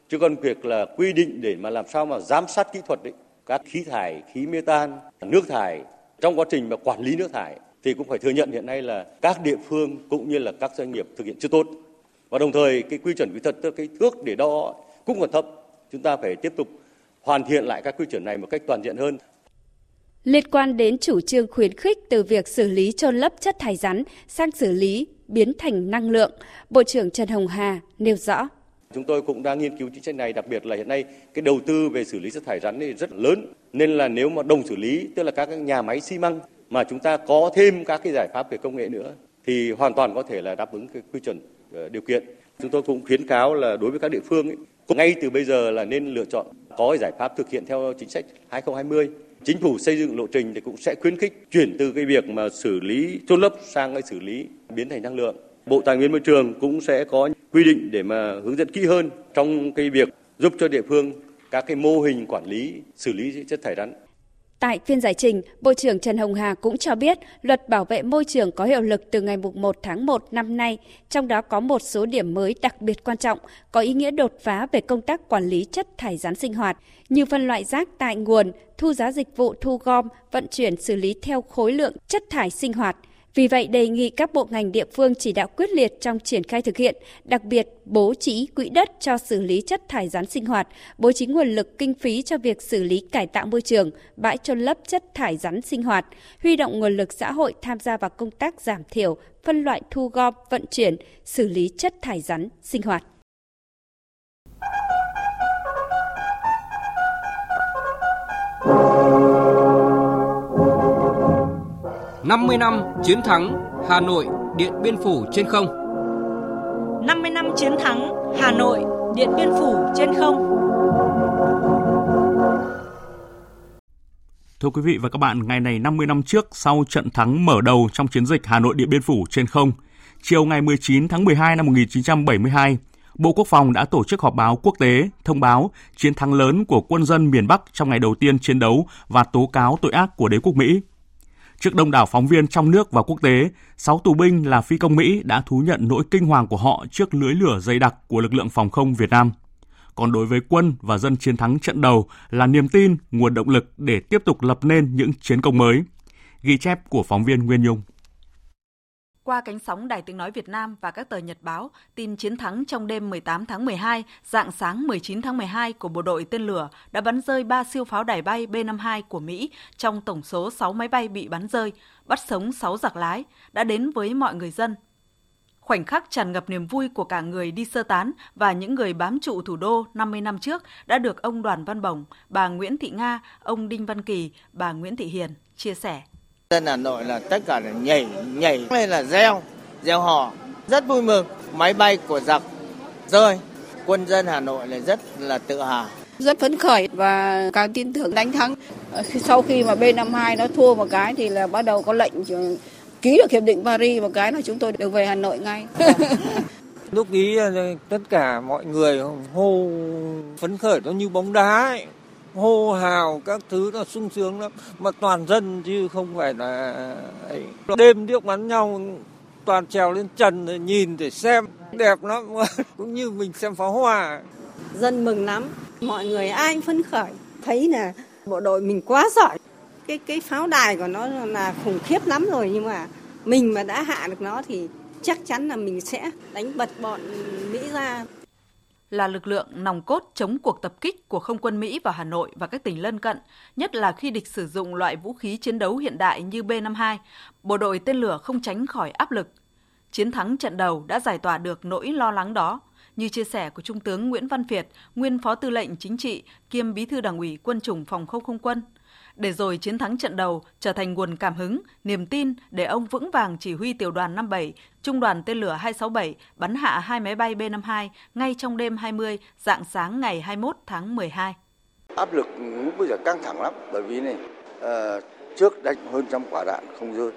chứ còn việc là quy định để mà làm sao mà giám sát kỹ thuật đấy, các khí thải, khí mê tan, nước thải trong quá trình mà quản lý nước thải thì cũng phải thừa nhận hiện nay là các địa phương cũng như là các doanh nghiệp thực hiện chưa tốt. Và đồng thời cái quy chuẩn kỹ thuật tức cái thước để đo cũng còn thấp. Chúng ta phải tiếp tục hoàn thiện lại các quy chuẩn này một cách toàn diện hơn. Liên quan đến chủ trương khuyến khích từ việc xử lý trôn lấp chất thải rắn sang xử lý biến thành năng lượng, Bộ trưởng Trần Hồng Hà nêu rõ. Chúng tôi cũng đang nghiên cứu chính sách này, đặc biệt là hiện nay cái đầu tư về xử lý chất thải rắn này rất lớn. Nên là nếu mà đồng xử lý, tức là các nhà máy xi măng mà chúng ta có thêm các cái giải pháp về công nghệ nữa thì hoàn toàn có thể là đáp ứng cái quy chuẩn ờ, điều kiện. Chúng tôi cũng khuyến cáo là đối với các địa phương ấy, ngay từ bây giờ là nên lựa chọn có giải pháp thực hiện theo chính sách 2020. Chính phủ xây dựng lộ trình thì cũng sẽ khuyến khích chuyển từ cái việc mà xử lý chôn lấp sang cái xử lý biến thành năng lượng. Bộ Tài nguyên Môi trường cũng sẽ có quy định để mà hướng dẫn kỹ hơn trong cái việc giúp cho địa phương các cái mô hình quản lý xử lý chất thải rắn Tại phiên giải trình, Bộ trưởng Trần Hồng Hà cũng cho biết luật bảo vệ môi trường có hiệu lực từ ngày 1 tháng 1 năm nay, trong đó có một số điểm mới đặc biệt quan trọng, có ý nghĩa đột phá về công tác quản lý chất thải rắn sinh hoạt, như phân loại rác tại nguồn, thu giá dịch vụ thu gom, vận chuyển xử lý theo khối lượng chất thải sinh hoạt – vì vậy, đề nghị các bộ ngành địa phương chỉ đạo quyết liệt trong triển khai thực hiện, đặc biệt bố trí quỹ đất cho xử lý chất thải rắn sinh hoạt, bố trí nguồn lực kinh phí cho việc xử lý cải tạo môi trường, bãi trôn lấp chất thải rắn sinh hoạt, huy động nguồn lực xã hội tham gia vào công tác giảm thiểu, phân loại thu gom, vận chuyển, xử lý chất thải rắn sinh hoạt. 50 năm chiến thắng Hà Nội Điện Biên Phủ trên không. 50 năm chiến thắng Hà Nội Điện Biên Phủ trên không. Thưa quý vị và các bạn, ngày này 50 năm trước sau trận thắng mở đầu trong chiến dịch Hà Nội Điện Biên Phủ trên không, chiều ngày 19 tháng 12 năm 1972, Bộ Quốc phòng đã tổ chức họp báo quốc tế thông báo chiến thắng lớn của quân dân miền Bắc trong ngày đầu tiên chiến đấu và tố cáo tội ác của đế quốc Mỹ. Trước đông đảo phóng viên trong nước và quốc tế, 6 tù binh là phi công Mỹ đã thú nhận nỗi kinh hoàng của họ trước lưới lửa dày đặc của lực lượng phòng không Việt Nam. Còn đối với quân và dân chiến thắng trận đầu là niềm tin, nguồn động lực để tiếp tục lập nên những chiến công mới. Ghi chép của phóng viên Nguyên Nhung. Qua cánh sóng Đài Tiếng Nói Việt Nam và các tờ nhật báo, tin chiến thắng trong đêm 18 tháng 12, dạng sáng 19 tháng 12 của bộ đội tên lửa đã bắn rơi 3 siêu pháo đài bay B-52 của Mỹ trong tổng số 6 máy bay bị bắn rơi, bắt sống 6 giặc lái, đã đến với mọi người dân. Khoảnh khắc tràn ngập niềm vui của cả người đi sơ tán và những người bám trụ thủ đô 50 năm trước đã được ông Đoàn Văn Bổng, bà Nguyễn Thị Nga, ông Đinh Văn Kỳ, bà Nguyễn Thị Hiền chia sẻ. Dân Hà Nội là tất cả là nhảy, nhảy lên là reo, reo hò, rất vui mừng. Máy bay của giặc rơi, quân dân Hà Nội là rất là tự hào. Rất phấn khởi và càng tin tưởng đánh thắng. Sau khi mà B52 nó thua một cái thì là bắt đầu có lệnh ký được hiệp định Paris một cái là chúng tôi được về Hà Nội ngay. Lúc ý tất cả mọi người hô phấn khởi nó như bóng đá ấy hô hào các thứ nó sung sướng lắm. Mà toàn dân chứ không phải là ấy. đêm điếc bắn nhau, toàn trèo lên trần để nhìn để xem. Đẹp lắm, cũng như mình xem pháo hoa. Dân mừng lắm. Mọi người ai phấn khởi. Thấy là bộ đội mình quá giỏi. Cái cái pháo đài của nó là khủng khiếp lắm rồi, nhưng mà mình mà đã hạ được nó thì chắc chắn là mình sẽ đánh bật bọn Mỹ ra là lực lượng nòng cốt chống cuộc tập kích của không quân Mỹ vào Hà Nội và các tỉnh lân cận, nhất là khi địch sử dụng loại vũ khí chiến đấu hiện đại như B-52, bộ đội tên lửa không tránh khỏi áp lực. Chiến thắng trận đầu đã giải tỏa được nỗi lo lắng đó, như chia sẻ của Trung tướng Nguyễn Văn Việt, nguyên Phó Tư lệnh Chính trị, kiêm Bí thư Đảng ủy Quân chủng Phòng không không quân – để rồi chiến thắng trận đầu trở thành nguồn cảm hứng, niềm tin để ông vững vàng chỉ huy tiểu đoàn 57, trung đoàn tên lửa 267 bắn hạ hai máy bay B-52 ngay trong đêm 20 dạng sáng ngày 21 tháng 12. Áp lực lúc bây giờ căng thẳng lắm bởi vì này uh, trước đánh hơn trăm quả đạn không rơi.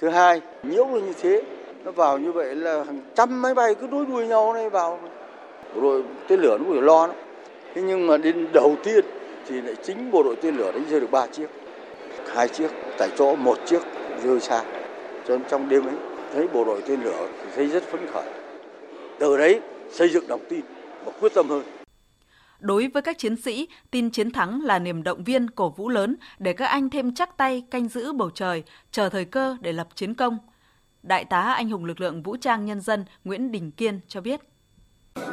Thứ hai, nhiễu như thế, nó vào như vậy là hàng trăm máy bay cứ đối đuôi nhau này vào rồi tên lửa nó phải lo lắm. Thế nhưng mà đến đầu tiên thì lại chính bộ đội tên lửa đánh rơi được ba chiếc hai chiếc tại chỗ một chiếc rơi xa cho nên trong đêm ấy thấy bộ đội tên lửa thì thấy rất phấn khởi từ đấy xây dựng lòng tin và quyết tâm hơn Đối với các chiến sĩ, tin chiến thắng là niềm động viên cổ vũ lớn để các anh thêm chắc tay canh giữ bầu trời, chờ thời cơ để lập chiến công. Đại tá anh hùng lực lượng vũ trang nhân dân Nguyễn Đình Kiên cho biết.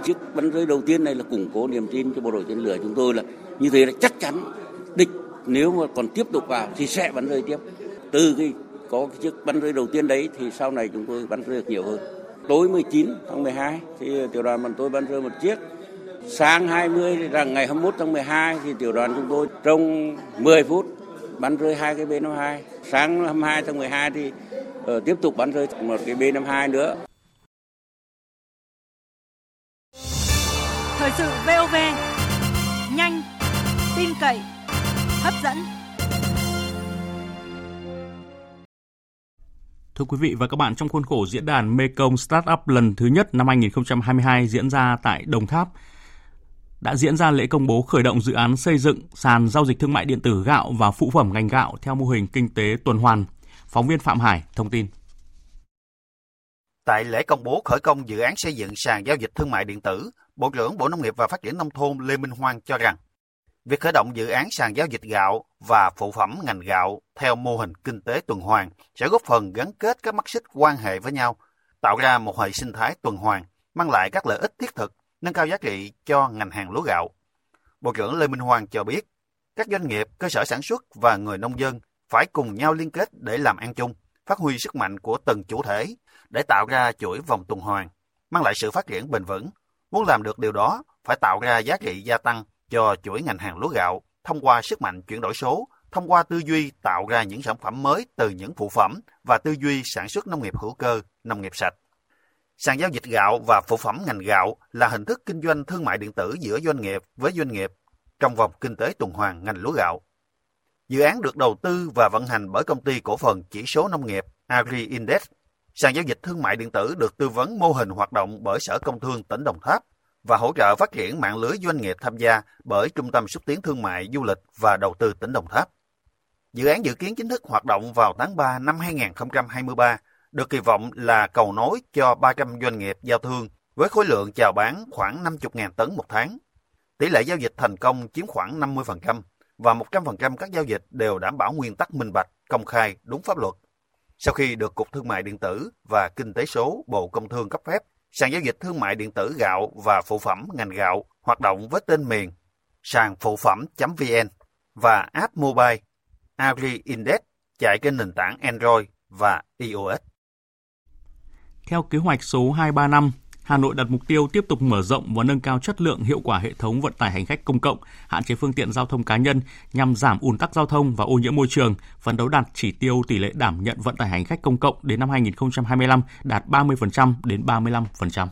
Chiếc bắn rơi đầu tiên này là củng cố niềm tin cho bộ đội tên lửa chúng tôi là như thế là chắc chắn địch nếu mà còn tiếp tục vào thì sẽ bắn rơi tiếp. Từ cái có cái chiếc bắn rơi đầu tiên đấy thì sau này chúng tôi bắn rơi được nhiều hơn. Tối 19 tháng 12 thì tiểu đoàn bọn tôi bắn rơi một chiếc. Sáng 20 rằng ngày 21 tháng 12 thì tiểu đoàn chúng tôi trong 10 phút bắn rơi hai cái B52. Sáng 22 tháng 12 thì uh, tiếp tục bắn rơi một cái B52 nữa. Thời sự VOV nhanh, tin cậy, hấp dẫn. Thưa quý vị và các bạn, trong khuôn khổ diễn đàn Mekong Startup lần thứ nhất năm 2022 diễn ra tại Đồng Tháp, đã diễn ra lễ công bố khởi động dự án xây dựng sàn giao dịch thương mại điện tử gạo và phụ phẩm ngành gạo theo mô hình kinh tế tuần hoàn. Phóng viên Phạm Hải thông tin. Tại lễ công bố khởi công dự án xây dựng sàn giao dịch thương mại điện tử, Bộ trưởng Bộ Nông nghiệp và Phát triển Nông thôn Lê Minh Hoan cho rằng, việc khởi động dự án sàn giao dịch gạo và phụ phẩm ngành gạo theo mô hình kinh tế tuần hoàn sẽ góp phần gắn kết các mắt xích quan hệ với nhau, tạo ra một hệ sinh thái tuần hoàn, mang lại các lợi ích thiết thực, nâng cao giá trị cho ngành hàng lúa gạo. Bộ trưởng Lê Minh Hoan cho biết, các doanh nghiệp, cơ sở sản xuất và người nông dân phải cùng nhau liên kết để làm ăn chung, phát huy sức mạnh của từng chủ thể để tạo ra chuỗi vòng tuần hoàn, mang lại sự phát triển bền vững. Muốn làm được điều đó, phải tạo ra giá trị gia tăng cho chuỗi ngành hàng lúa gạo thông qua sức mạnh chuyển đổi số, thông qua tư duy tạo ra những sản phẩm mới từ những phụ phẩm và tư duy sản xuất nông nghiệp hữu cơ, nông nghiệp sạch. Sàn giao dịch gạo và phụ phẩm ngành gạo là hình thức kinh doanh thương mại điện tử giữa doanh nghiệp với doanh nghiệp trong vòng kinh tế tuần hoàn ngành lúa gạo. Dự án được đầu tư và vận hành bởi công ty cổ phần chỉ số nông nghiệp Agri Index Sàn giao dịch thương mại điện tử được tư vấn mô hình hoạt động bởi Sở Công Thương tỉnh Đồng Tháp và hỗ trợ phát triển mạng lưới doanh nghiệp tham gia bởi Trung tâm xúc tiến thương mại, du lịch và đầu tư tỉnh Đồng Tháp. Dự án dự kiến chính thức hoạt động vào tháng 3 năm 2023, được kỳ vọng là cầu nối cho 300 doanh nghiệp giao thương với khối lượng chào bán khoảng 50.000 tấn một tháng. Tỷ lệ giao dịch thành công chiếm khoảng 50% và 100% các giao dịch đều đảm bảo nguyên tắc minh bạch, công khai, đúng pháp luật. Sau khi được Cục Thương mại Điện tử và Kinh tế số Bộ Công Thương cấp phép, sàn giao dịch thương mại điện tử gạo và phụ phẩm ngành gạo hoạt động với tên miền sàn phụ phẩm.vn và app mobile Agri Index chạy trên nền tảng Android và iOS. Theo kế hoạch số 235, Hà Nội đặt mục tiêu tiếp tục mở rộng và nâng cao chất lượng hiệu quả hệ thống vận tải hành khách công cộng, hạn chế phương tiện giao thông cá nhân nhằm giảm ùn tắc giao thông và ô nhiễm môi trường, phấn đấu đạt chỉ tiêu tỷ lệ đảm nhận vận tải hành khách công cộng đến năm 2025 đạt 30% đến 35%.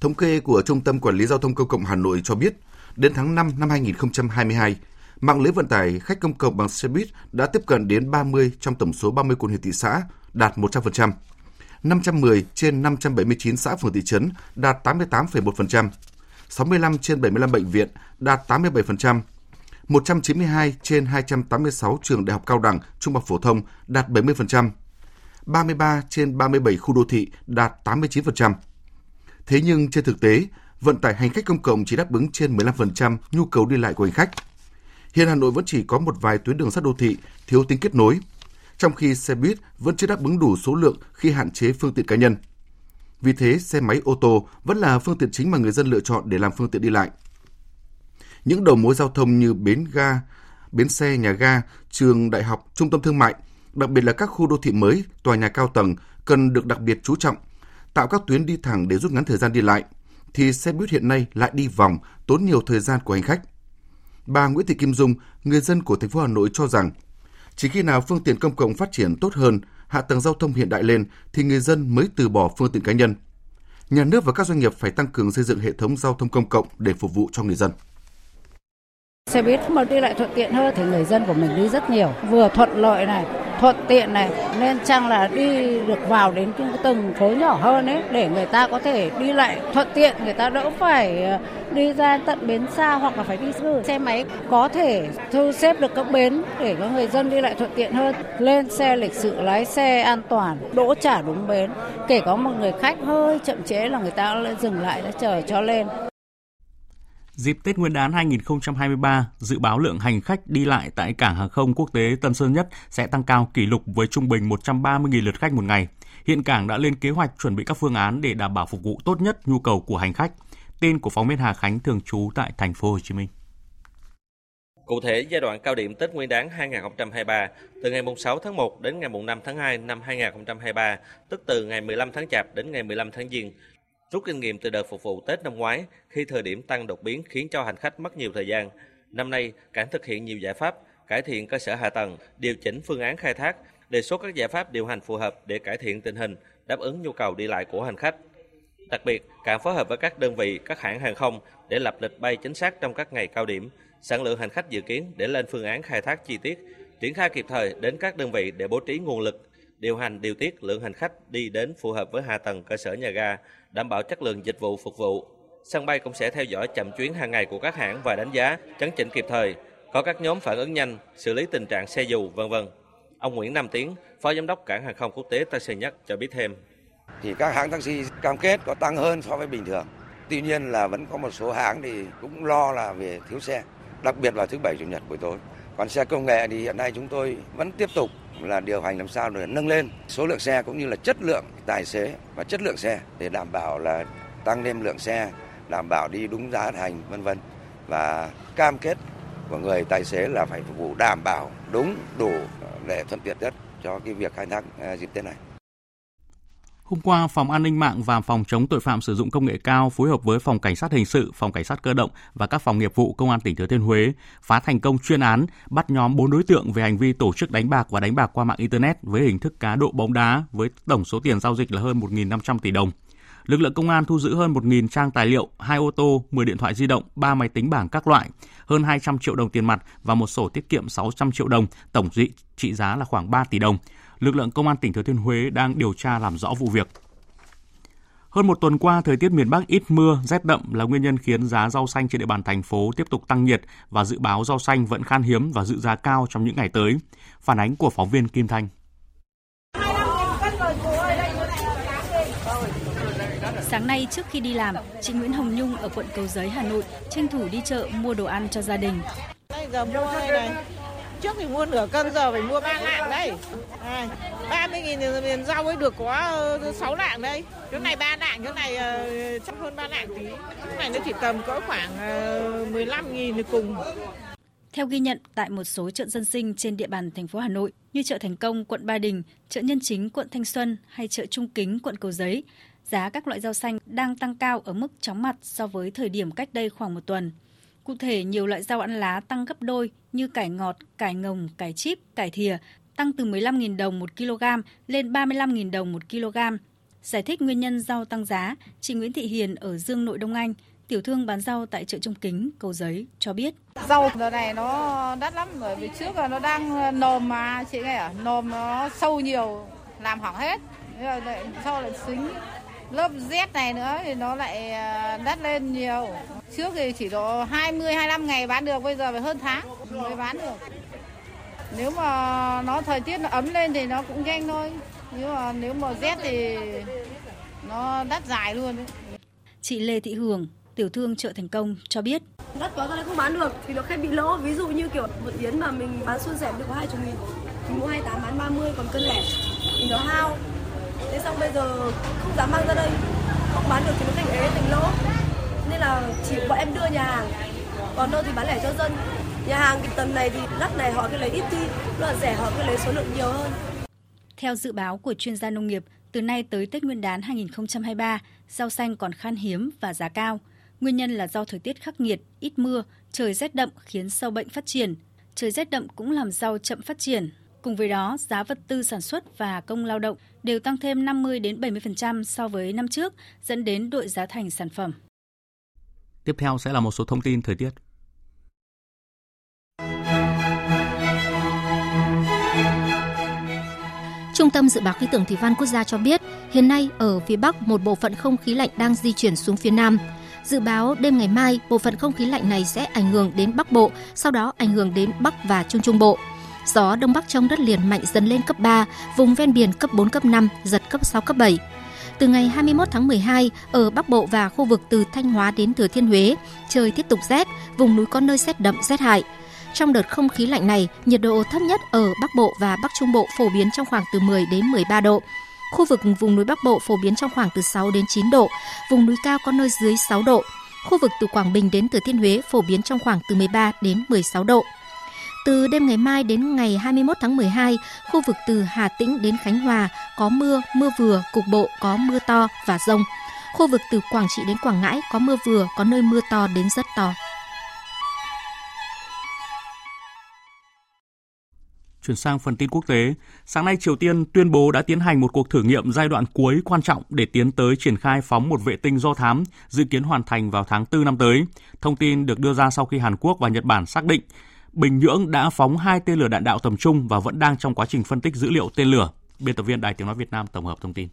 Thống kê của Trung tâm Quản lý Giao thông Công cộng Hà Nội cho biết, đến tháng 5 năm 2022, mạng lưới vận tải khách công cộng bằng xe buýt đã tiếp cận đến 30 trong tổng số 30 quận huyện thị xã, đạt 100%. 510 trên 579 xã phường thị trấn đạt 88,1%, 65 trên 75 bệnh viện đạt 87%, 192 trên 286 trường đại học cao đẳng, trung học phổ thông đạt 70%, 33 trên 37 khu đô thị đạt 89%. Thế nhưng trên thực tế, vận tải hành khách công cộng chỉ đáp ứng trên 15% nhu cầu đi lại của hành khách. Hiện Hà Nội vẫn chỉ có một vài tuyến đường sắt đô thị thiếu tính kết nối, trong khi xe buýt vẫn chưa đáp ứng đủ số lượng khi hạn chế phương tiện cá nhân. Vì thế, xe máy ô tô vẫn là phương tiện chính mà người dân lựa chọn để làm phương tiện đi lại. Những đầu mối giao thông như bến ga, bến xe, nhà ga, trường đại học, trung tâm thương mại, đặc biệt là các khu đô thị mới, tòa nhà cao tầng cần được đặc biệt chú trọng, tạo các tuyến đi thẳng để rút ngắn thời gian đi lại, thì xe buýt hiện nay lại đi vòng, tốn nhiều thời gian của hành khách. Bà Nguyễn Thị Kim Dung, người dân của thành phố Hà Nội cho rằng chỉ khi nào phương tiện công cộng phát triển tốt hơn, hạ tầng giao thông hiện đại lên thì người dân mới từ bỏ phương tiện cá nhân. Nhà nước và các doanh nghiệp phải tăng cường xây dựng hệ thống giao thông công cộng để phục vụ cho người dân. Xe buýt mà đi lại thuận tiện hơn thì người dân của mình đi rất nhiều, vừa thuận lợi này, thuận tiện này, nên chăng là đi được vào đến cái từng phố nhỏ hơn ấy, để người ta có thể đi lại thuận tiện, người ta đỡ phải ờ, đi ra tận bến xa hoặc là phải đi xe máy có thể thu xếp được các bến để cho người dân đi lại thuận tiện hơn. Lên xe lịch sự, lái xe an toàn, đỗ trả đúng bến. Kể có một người khách hơi chậm trễ là người ta lại dừng lại đã chờ cho lên. Dịp Tết Nguyên đán 2023, dự báo lượng hành khách đi lại tại cảng hàng không quốc tế Tân Sơn Nhất sẽ tăng cao kỷ lục với trung bình 130.000 lượt khách một ngày. Hiện cảng đã lên kế hoạch chuẩn bị các phương án để đảm bảo phục vụ tốt nhất nhu cầu của hành khách. Tên của phóng viên Hà Khánh thường trú tại thành phố Hồ Chí Minh. Cụ thể, giai đoạn cao điểm Tết Nguyên đán 2023 từ ngày 6 tháng 1 đến ngày 5 tháng 2 năm 2023, tức từ ngày 15 tháng Chạp đến ngày 15 tháng Giêng, Rút kinh nghiệm từ đợt phục vụ Tết năm ngoái khi thời điểm tăng đột biến khiến cho hành khách mất nhiều thời gian. Năm nay, cảng thực hiện nhiều giải pháp, cải thiện cơ sở hạ tầng, điều chỉnh phương án khai thác, đề xuất các giải pháp điều hành phù hợp để cải thiện tình hình, đáp ứng nhu cầu đi lại của hành khách. Đặc biệt, cảng phối hợp với các đơn vị, các hãng hàng không để lập lịch bay chính xác trong các ngày cao điểm, sản lượng hành khách dự kiến để lên phương án khai thác chi tiết, triển khai kịp thời đến các đơn vị để bố trí nguồn lực, điều hành điều tiết lượng hành khách đi đến phù hợp với hạ tầng cơ sở nhà ga, đảm bảo chất lượng dịch vụ phục vụ. Sân bay cũng sẽ theo dõi chậm chuyến hàng ngày của các hãng và đánh giá, chấn chỉnh kịp thời, có các nhóm phản ứng nhanh, xử lý tình trạng xe dù, vân vân. Ông Nguyễn Nam Tiến, Phó Giám đốc Cảng hàng không quốc tế Tân Sơn Nhất cho biết thêm. Thì các hãng taxi cam kết có tăng hơn so với bình thường. Tuy nhiên là vẫn có một số hãng thì cũng lo là về thiếu xe, đặc biệt là thứ bảy chủ nhật buổi tối. Còn xe công nghệ thì hiện nay chúng tôi vẫn tiếp tục là điều hành làm sao để nâng lên số lượng xe cũng như là chất lượng tài xế và chất lượng xe để đảm bảo là tăng thêm lượng xe, đảm bảo đi đúng giá thành vân vân và cam kết của người tài xế là phải phục vụ đảm bảo đúng đủ ờ, để thuận tiện nhất cho cái việc khai thác ờ, dịp Tết này. Hôm qua, Phòng An ninh mạng và Phòng chống tội phạm sử dụng công nghệ cao phối hợp với Phòng Cảnh sát hình sự, Phòng Cảnh sát cơ động và các phòng nghiệp vụ Công an tỉnh Thừa Thiên Huế phá thành công chuyên án bắt nhóm 4 đối tượng về hành vi tổ chức đánh bạc và đánh bạc qua mạng internet với hình thức cá độ bóng đá với tổng số tiền giao dịch là hơn 1.500 tỷ đồng. Lực lượng công an thu giữ hơn 1.000 trang tài liệu, 2 ô tô, 10 điện thoại di động, 3 máy tính bảng các loại, hơn 200 triệu đồng tiền mặt và một sổ tiết kiệm 600 triệu đồng, tổng trị giá là khoảng 3 tỷ đồng lực lượng công an tỉnh Thừa Thiên Huế đang điều tra làm rõ vụ việc. Hơn một tuần qua, thời tiết miền Bắc ít mưa, rét đậm là nguyên nhân khiến giá rau xanh trên địa bàn thành phố tiếp tục tăng nhiệt và dự báo rau xanh vẫn khan hiếm và dự giá cao trong những ngày tới. Phản ánh của phóng viên Kim Thanh. Sáng nay trước khi đi làm, chị Nguyễn Hồng Nhung ở quận Cầu Giấy, Hà Nội tranh thủ đi chợ mua đồ ăn cho gia đình. Bây giờ mua này, trước thì mua nửa cân giờ phải mua ba lạng đấy. À, 30 nghìn thì rau ấy được có ờ, 6 lạng đây. chỗ này 3 lạng, chỗ này ờ, chắc hơn 3 lạng tí. chỗ này nó chỉ tầm cỡ khoảng ờ, 15 nghìn thì cùng. Theo ghi nhận tại một số chợ dân sinh trên địa bàn thành phố Hà Nội như chợ Thành Công, quận Ba Đình, chợ Nhân Chính, quận Thanh Xuân hay chợ Trung Kính, quận Cầu Giấy, giá các loại rau xanh đang tăng cao ở mức chóng mặt so với thời điểm cách đây khoảng một tuần. Cụ thể, nhiều loại rau ăn lá tăng gấp đôi như cải ngọt, cải ngồng, cải chip, cải thìa tăng từ 15.000 đồng một kg lên 35.000 đồng một kg. Giải thích nguyên nhân rau tăng giá, chị Nguyễn Thị Hiền ở Dương Nội Đông Anh, tiểu thương bán rau tại chợ Trung Kính, Cầu Giấy cho biết. Rau giờ này nó đắt lắm bởi vì trước là nó đang nồm mà chị nghe ở nồm nó sâu nhiều làm hỏng hết. Sau lại xính lớp Z này nữa thì nó lại à, đắt lên nhiều. Trước thì chỉ độ 20 25 ngày bán được, bây giờ phải hơn tháng mới bán được. Nếu mà nó thời tiết nó ấm lên thì nó cũng nhanh thôi. Nhưng mà nếu mà Z thì nó đắt dài luôn. Đấy. Chị Lê Thị Hường, tiểu thương chợ Thành Công cho biết. Đắt quá ra không bán được thì nó hay bị lỗ. Ví dụ như kiểu một yến mà mình bán xuân rẻ được có 20 nghìn. Mình mua 28 bán 30 còn cân lẻ thì nó hao. Thế xong bây giờ không dám mang ra đây. Không bán được thì nó thành ế thành lỗ. Nên là chỉ bọn em đưa nhà hàng. Còn đâu thì bán lẻ cho dân. Nhà hàng cái tầm này thì lắp này họ cứ lấy ít đi, là rẻ họ cứ lấy số lượng nhiều hơn. Theo dự báo của chuyên gia nông nghiệp, từ nay tới Tết Nguyên đán 2023, rau xanh còn khan hiếm và giá cao. Nguyên nhân là do thời tiết khắc nghiệt, ít mưa, trời rét đậm khiến sâu bệnh phát triển. Trời rét đậm cũng làm rau chậm phát triển. Cùng với đó, giá vật tư sản xuất và công lao động đều tăng thêm 50 đến 70% so với năm trước, dẫn đến đội giá thành sản phẩm. Tiếp theo sẽ là một số thông tin thời tiết. Trung tâm Dự báo Khí tượng Thủy văn Quốc gia cho biết, hiện nay ở phía Bắc một bộ phận không khí lạnh đang di chuyển xuống phía Nam. Dự báo đêm ngày mai, bộ phận không khí lạnh này sẽ ảnh hưởng đến Bắc Bộ, sau đó ảnh hưởng đến Bắc và Trung Trung Bộ. Gió Đông Bắc trong đất liền mạnh dần lên cấp 3, vùng ven biển cấp 4, cấp 5, giật cấp 6, cấp 7. Từ ngày 21 tháng 12, ở Bắc Bộ và khu vực từ Thanh Hóa đến Thừa Thiên Huế, trời tiếp tục rét, vùng núi có nơi rét đậm, rét hại. Trong đợt không khí lạnh này, nhiệt độ thấp nhất ở Bắc Bộ và Bắc Trung Bộ phổ biến trong khoảng từ 10 đến 13 độ. Khu vực vùng núi Bắc Bộ phổ biến trong khoảng từ 6 đến 9 độ, vùng núi cao có nơi dưới 6 độ. Khu vực từ Quảng Bình đến Thừa Thiên Huế phổ biến trong khoảng từ 13 đến 16 độ. Từ đêm ngày mai đến ngày 21 tháng 12, khu vực từ Hà Tĩnh đến Khánh Hòa có mưa, mưa vừa, cục bộ có mưa to và rông. Khu vực từ Quảng Trị đến Quảng Ngãi có mưa vừa, có nơi mưa to đến rất to. Chuyển sang phần tin quốc tế, sáng nay Triều Tiên tuyên bố đã tiến hành một cuộc thử nghiệm giai đoạn cuối quan trọng để tiến tới triển khai phóng một vệ tinh do thám, dự kiến hoàn thành vào tháng 4 năm tới. Thông tin được đưa ra sau khi Hàn Quốc và Nhật Bản xác định Bình Nhưỡng đã phóng hai tên lửa đạn đạo tầm trung và vẫn đang trong quá trình phân tích dữ liệu tên lửa. Biên tập viên Đài Tiếng Nói Việt Nam tổng hợp thông tin.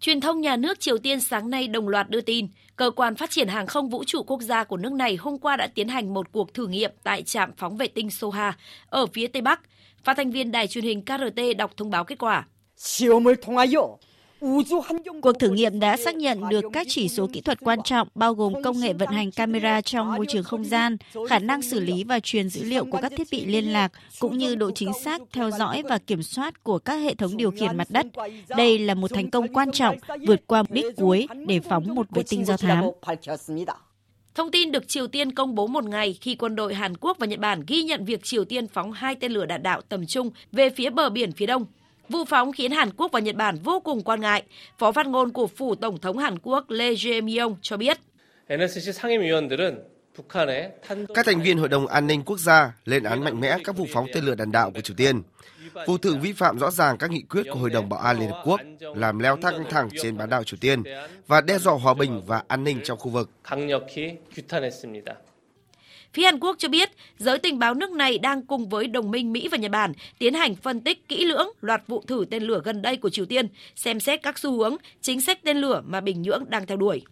Truyền thông nhà nước Triều Tiên sáng nay đồng loạt đưa tin, cơ quan phát triển hàng không vũ trụ quốc gia của nước này hôm qua đã tiến hành một cuộc thử nghiệm tại trạm phóng vệ tinh Soha ở phía tây bắc. Phát thanh viên đài truyền hình KRT đọc thông báo kết quả. Cuộc thử nghiệm đã xác nhận được các chỉ số kỹ thuật quan trọng bao gồm công nghệ vận hành camera trong môi trường không gian, khả năng xử lý và truyền dữ liệu của các thiết bị liên lạc, cũng như độ chính xác theo dõi và kiểm soát của các hệ thống điều khiển mặt đất. Đây là một thành công quan trọng vượt qua mục đích cuối để phóng một vệ tinh do thám. Thông tin được Triều Tiên công bố một ngày khi quân đội Hàn Quốc và Nhật Bản ghi nhận việc Triều Tiên phóng hai tên lửa đạn đạo tầm trung về phía bờ biển phía đông. Vụ phóng khiến Hàn Quốc và Nhật Bản vô cùng quan ngại. Phó phát ngôn của phủ Tổng thống Hàn Quốc Lee Jae-myung cho biết. Các thành viên Hội đồng An ninh Quốc gia lên án mạnh mẽ các vụ phóng tên lửa đạn đạo của Triều Tiên. Vụ thử vi phạm rõ ràng các nghị quyết của Hội đồng Bảo an Liên Hợp Quốc, làm leo thang căng thẳng trên bán đảo Triều Tiên và đe dọa hòa bình và an ninh trong khu vực. Phía Hàn Quốc cho biết, giới tình báo nước này đang cùng với đồng minh Mỹ và Nhật Bản tiến hành phân tích kỹ lưỡng loạt vụ thử tên lửa gần đây của Triều Tiên, xem xét các xu hướng, chính sách tên lửa mà Bình Nhưỡng đang theo đuổi.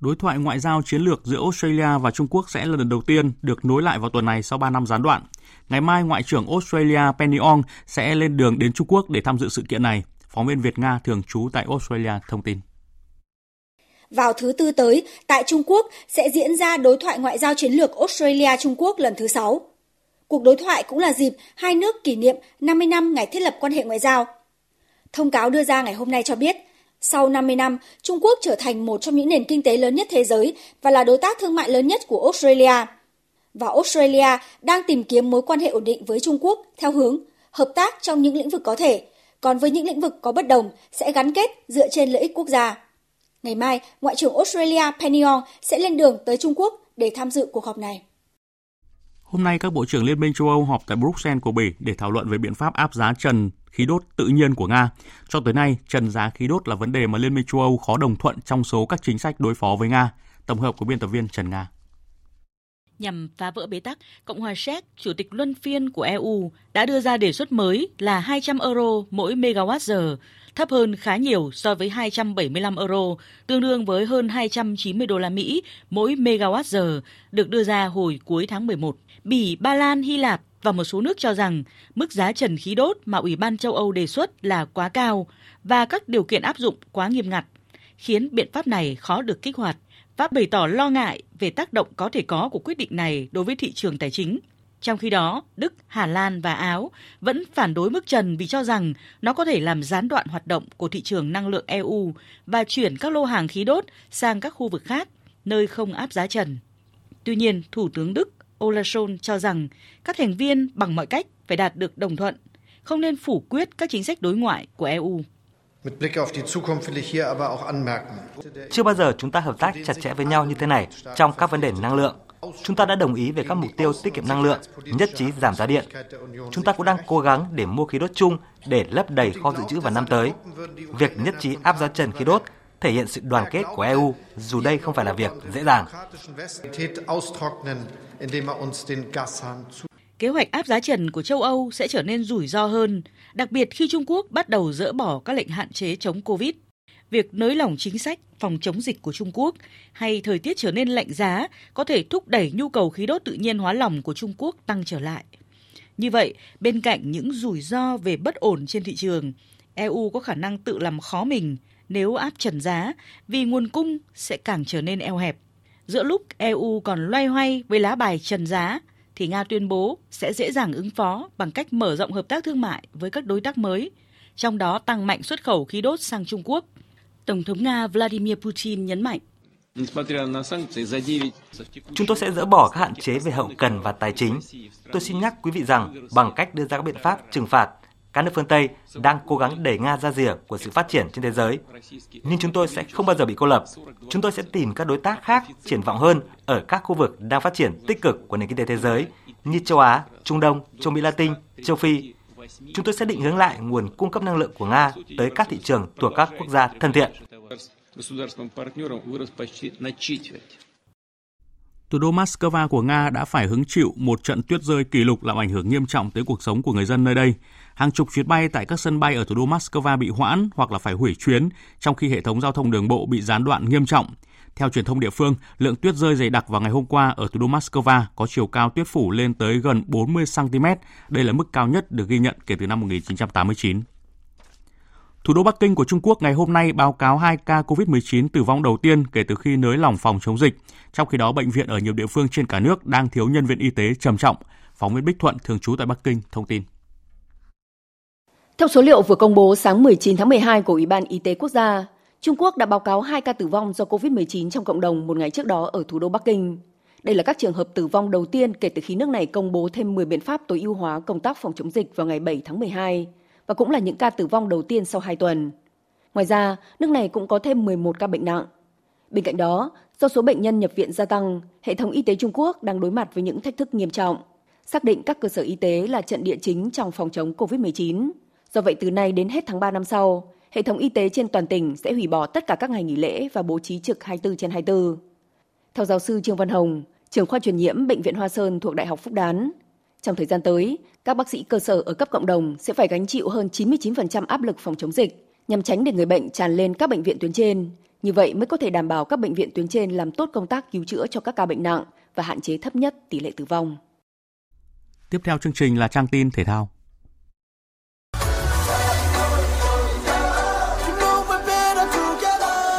Đối thoại ngoại giao chiến lược giữa Australia và Trung Quốc sẽ là lần đầu tiên được nối lại vào tuần này sau 3 năm gián đoạn. Ngày mai, Ngoại trưởng Australia Penny Ong sẽ lên đường đến Trung Quốc để tham dự sự kiện này. Phóng viên Việt Nga thường trú tại Australia thông tin. Vào thứ tư tới, tại Trung Quốc sẽ diễn ra đối thoại ngoại giao chiến lược Australia-Trung Quốc lần thứ 6. Cuộc đối thoại cũng là dịp hai nước kỷ niệm 50 năm ngày thiết lập quan hệ ngoại giao. Thông cáo đưa ra ngày hôm nay cho biết, sau 50 năm, Trung Quốc trở thành một trong những nền kinh tế lớn nhất thế giới và là đối tác thương mại lớn nhất của Australia. Và Australia đang tìm kiếm mối quan hệ ổn định với Trung Quốc theo hướng hợp tác trong những lĩnh vực có thể, còn với những lĩnh vực có bất đồng sẽ gắn kết dựa trên lợi ích quốc gia. Ngày mai, Ngoại trưởng Australia Penny Ong sẽ lên đường tới Trung Quốc để tham dự cuộc họp này. Hôm nay, các bộ trưởng Liên minh châu Âu họp tại Bruxelles của Bỉ để thảo luận về biện pháp áp giá trần khí đốt tự nhiên của Nga. Cho tới nay, trần giá khí đốt là vấn đề mà Liên minh châu Âu khó đồng thuận trong số các chính sách đối phó với Nga. Tổng hợp của biên tập viên Trần Nga. Nhằm phá vỡ bế tắc, Cộng hòa Séc, chủ tịch luân phiên của EU, đã đưa ra đề xuất mới là 200 euro mỗi megawatt giờ, thấp hơn khá nhiều so với 275 euro, tương đương với hơn 290 đô la Mỹ mỗi megawatt giờ, được đưa ra hồi cuối tháng 11. Bỉ, Ba Lan, Hy Lạp và một số nước cho rằng mức giá trần khí đốt mà Ủy ban châu Âu đề xuất là quá cao và các điều kiện áp dụng quá nghiêm ngặt, khiến biện pháp này khó được kích hoạt. Pháp bày tỏ lo ngại về tác động có thể có của quyết định này đối với thị trường tài chính. Trong khi đó, Đức, Hà Lan và Áo vẫn phản đối mức trần vì cho rằng nó có thể làm gián đoạn hoạt động của thị trường năng lượng EU và chuyển các lô hàng khí đốt sang các khu vực khác, nơi không áp giá trần. Tuy nhiên, Thủ tướng Đức Olaf Scholz cho rằng các thành viên bằng mọi cách phải đạt được đồng thuận, không nên phủ quyết các chính sách đối ngoại của EU. Chưa bao giờ chúng ta hợp tác chặt chẽ với nhau như thế này trong các vấn đề năng lượng. Chúng ta đã đồng ý về các mục tiêu tiết kiệm năng lượng, nhất trí giảm giá điện. Chúng ta cũng đang cố gắng để mua khí đốt chung để lấp đầy kho dự trữ vào năm tới. Việc nhất trí áp giá trần khí đốt thể hiện sự đoàn kết của EU, dù đây không phải là việc dễ dàng. Kế hoạch áp giá trần của châu Âu sẽ trở nên rủi ro hơn, đặc biệt khi Trung Quốc bắt đầu dỡ bỏ các lệnh hạn chế chống Covid. Việc nới lỏng chính sách phòng chống dịch của Trung Quốc hay thời tiết trở nên lạnh giá có thể thúc đẩy nhu cầu khí đốt tự nhiên hóa lỏng của Trung Quốc tăng trở lại. Như vậy, bên cạnh những rủi ro về bất ổn trên thị trường, EU có khả năng tự làm khó mình nếu áp trần giá vì nguồn cung sẽ càng trở nên eo hẹp. Giữa lúc EU còn loay hoay với lá bài trần giá, thì Nga tuyên bố sẽ dễ dàng ứng phó bằng cách mở rộng hợp tác thương mại với các đối tác mới, trong đó tăng mạnh xuất khẩu khí đốt sang Trung Quốc. Tổng thống Nga Vladimir Putin nhấn mạnh. Chúng tôi sẽ dỡ bỏ các hạn chế về hậu cần và tài chính. Tôi xin nhắc quý vị rằng bằng cách đưa ra các biện pháp trừng phạt, các nước phương Tây đang cố gắng đẩy Nga ra rìa của sự phát triển trên thế giới. Nhưng chúng tôi sẽ không bao giờ bị cô lập. Chúng tôi sẽ tìm các đối tác khác triển vọng hơn ở các khu vực đang phát triển tích cực của nền kinh tế thế giới như châu Á, Trung Đông, châu Mỹ Latin, châu Phi. Chúng tôi sẽ định hướng lại nguồn cung cấp năng lượng của Nga tới các thị trường thuộc các quốc gia thân thiện. Thủ đô Moscow của Nga đã phải hứng chịu một trận tuyết rơi kỷ lục làm ảnh hưởng nghiêm trọng tới cuộc sống của người dân nơi đây. Hàng chục chuyến bay tại các sân bay ở thủ đô Moscow bị hoãn hoặc là phải hủy chuyến, trong khi hệ thống giao thông đường bộ bị gián đoạn nghiêm trọng. Theo truyền thông địa phương, lượng tuyết rơi dày đặc vào ngày hôm qua ở thủ đô Moscow có chiều cao tuyết phủ lên tới gần 40 cm. Đây là mức cao nhất được ghi nhận kể từ năm 1989. Thủ đô Bắc Kinh của Trung Quốc ngày hôm nay báo cáo 2 ca COVID-19 tử vong đầu tiên kể từ khi nới lỏng phòng chống dịch. Trong khi đó, bệnh viện ở nhiều địa phương trên cả nước đang thiếu nhân viên y tế trầm trọng. Phóng viên Bích Thuận thường trú tại Bắc Kinh thông tin. Theo số liệu vừa công bố sáng 19 tháng 12 của Ủy ban Y tế Quốc gia, Trung Quốc đã báo cáo 2 ca tử vong do COVID-19 trong cộng đồng một ngày trước đó ở thủ đô Bắc Kinh. Đây là các trường hợp tử vong đầu tiên kể từ khi nước này công bố thêm 10 biện pháp tối ưu hóa công tác phòng chống dịch vào ngày 7 tháng 12 và cũng là những ca tử vong đầu tiên sau 2 tuần. Ngoài ra, nước này cũng có thêm 11 ca bệnh nặng. Bên cạnh đó, do số bệnh nhân nhập viện gia tăng, hệ thống y tế Trung Quốc đang đối mặt với những thách thức nghiêm trọng. Xác định các cơ sở y tế là trận địa chính trong phòng chống COVID-19. Do vậy từ nay đến hết tháng 3 năm sau, hệ thống y tế trên toàn tỉnh sẽ hủy bỏ tất cả các ngày nghỉ lễ và bố trí trực 24 trên 24. Theo giáo sư Trương Văn Hồng, trưởng khoa truyền nhiễm Bệnh viện Hoa Sơn thuộc Đại học Phúc Đán. Trong thời gian tới, các bác sĩ cơ sở ở cấp cộng đồng sẽ phải gánh chịu hơn 99% áp lực phòng chống dịch nhằm tránh để người bệnh tràn lên các bệnh viện tuyến trên. Như vậy mới có thể đảm bảo các bệnh viện tuyến trên làm tốt công tác cứu chữa cho các ca bệnh nặng và hạn chế thấp nhất tỷ lệ tử vong. Tiếp theo chương trình là trang tin thể thao.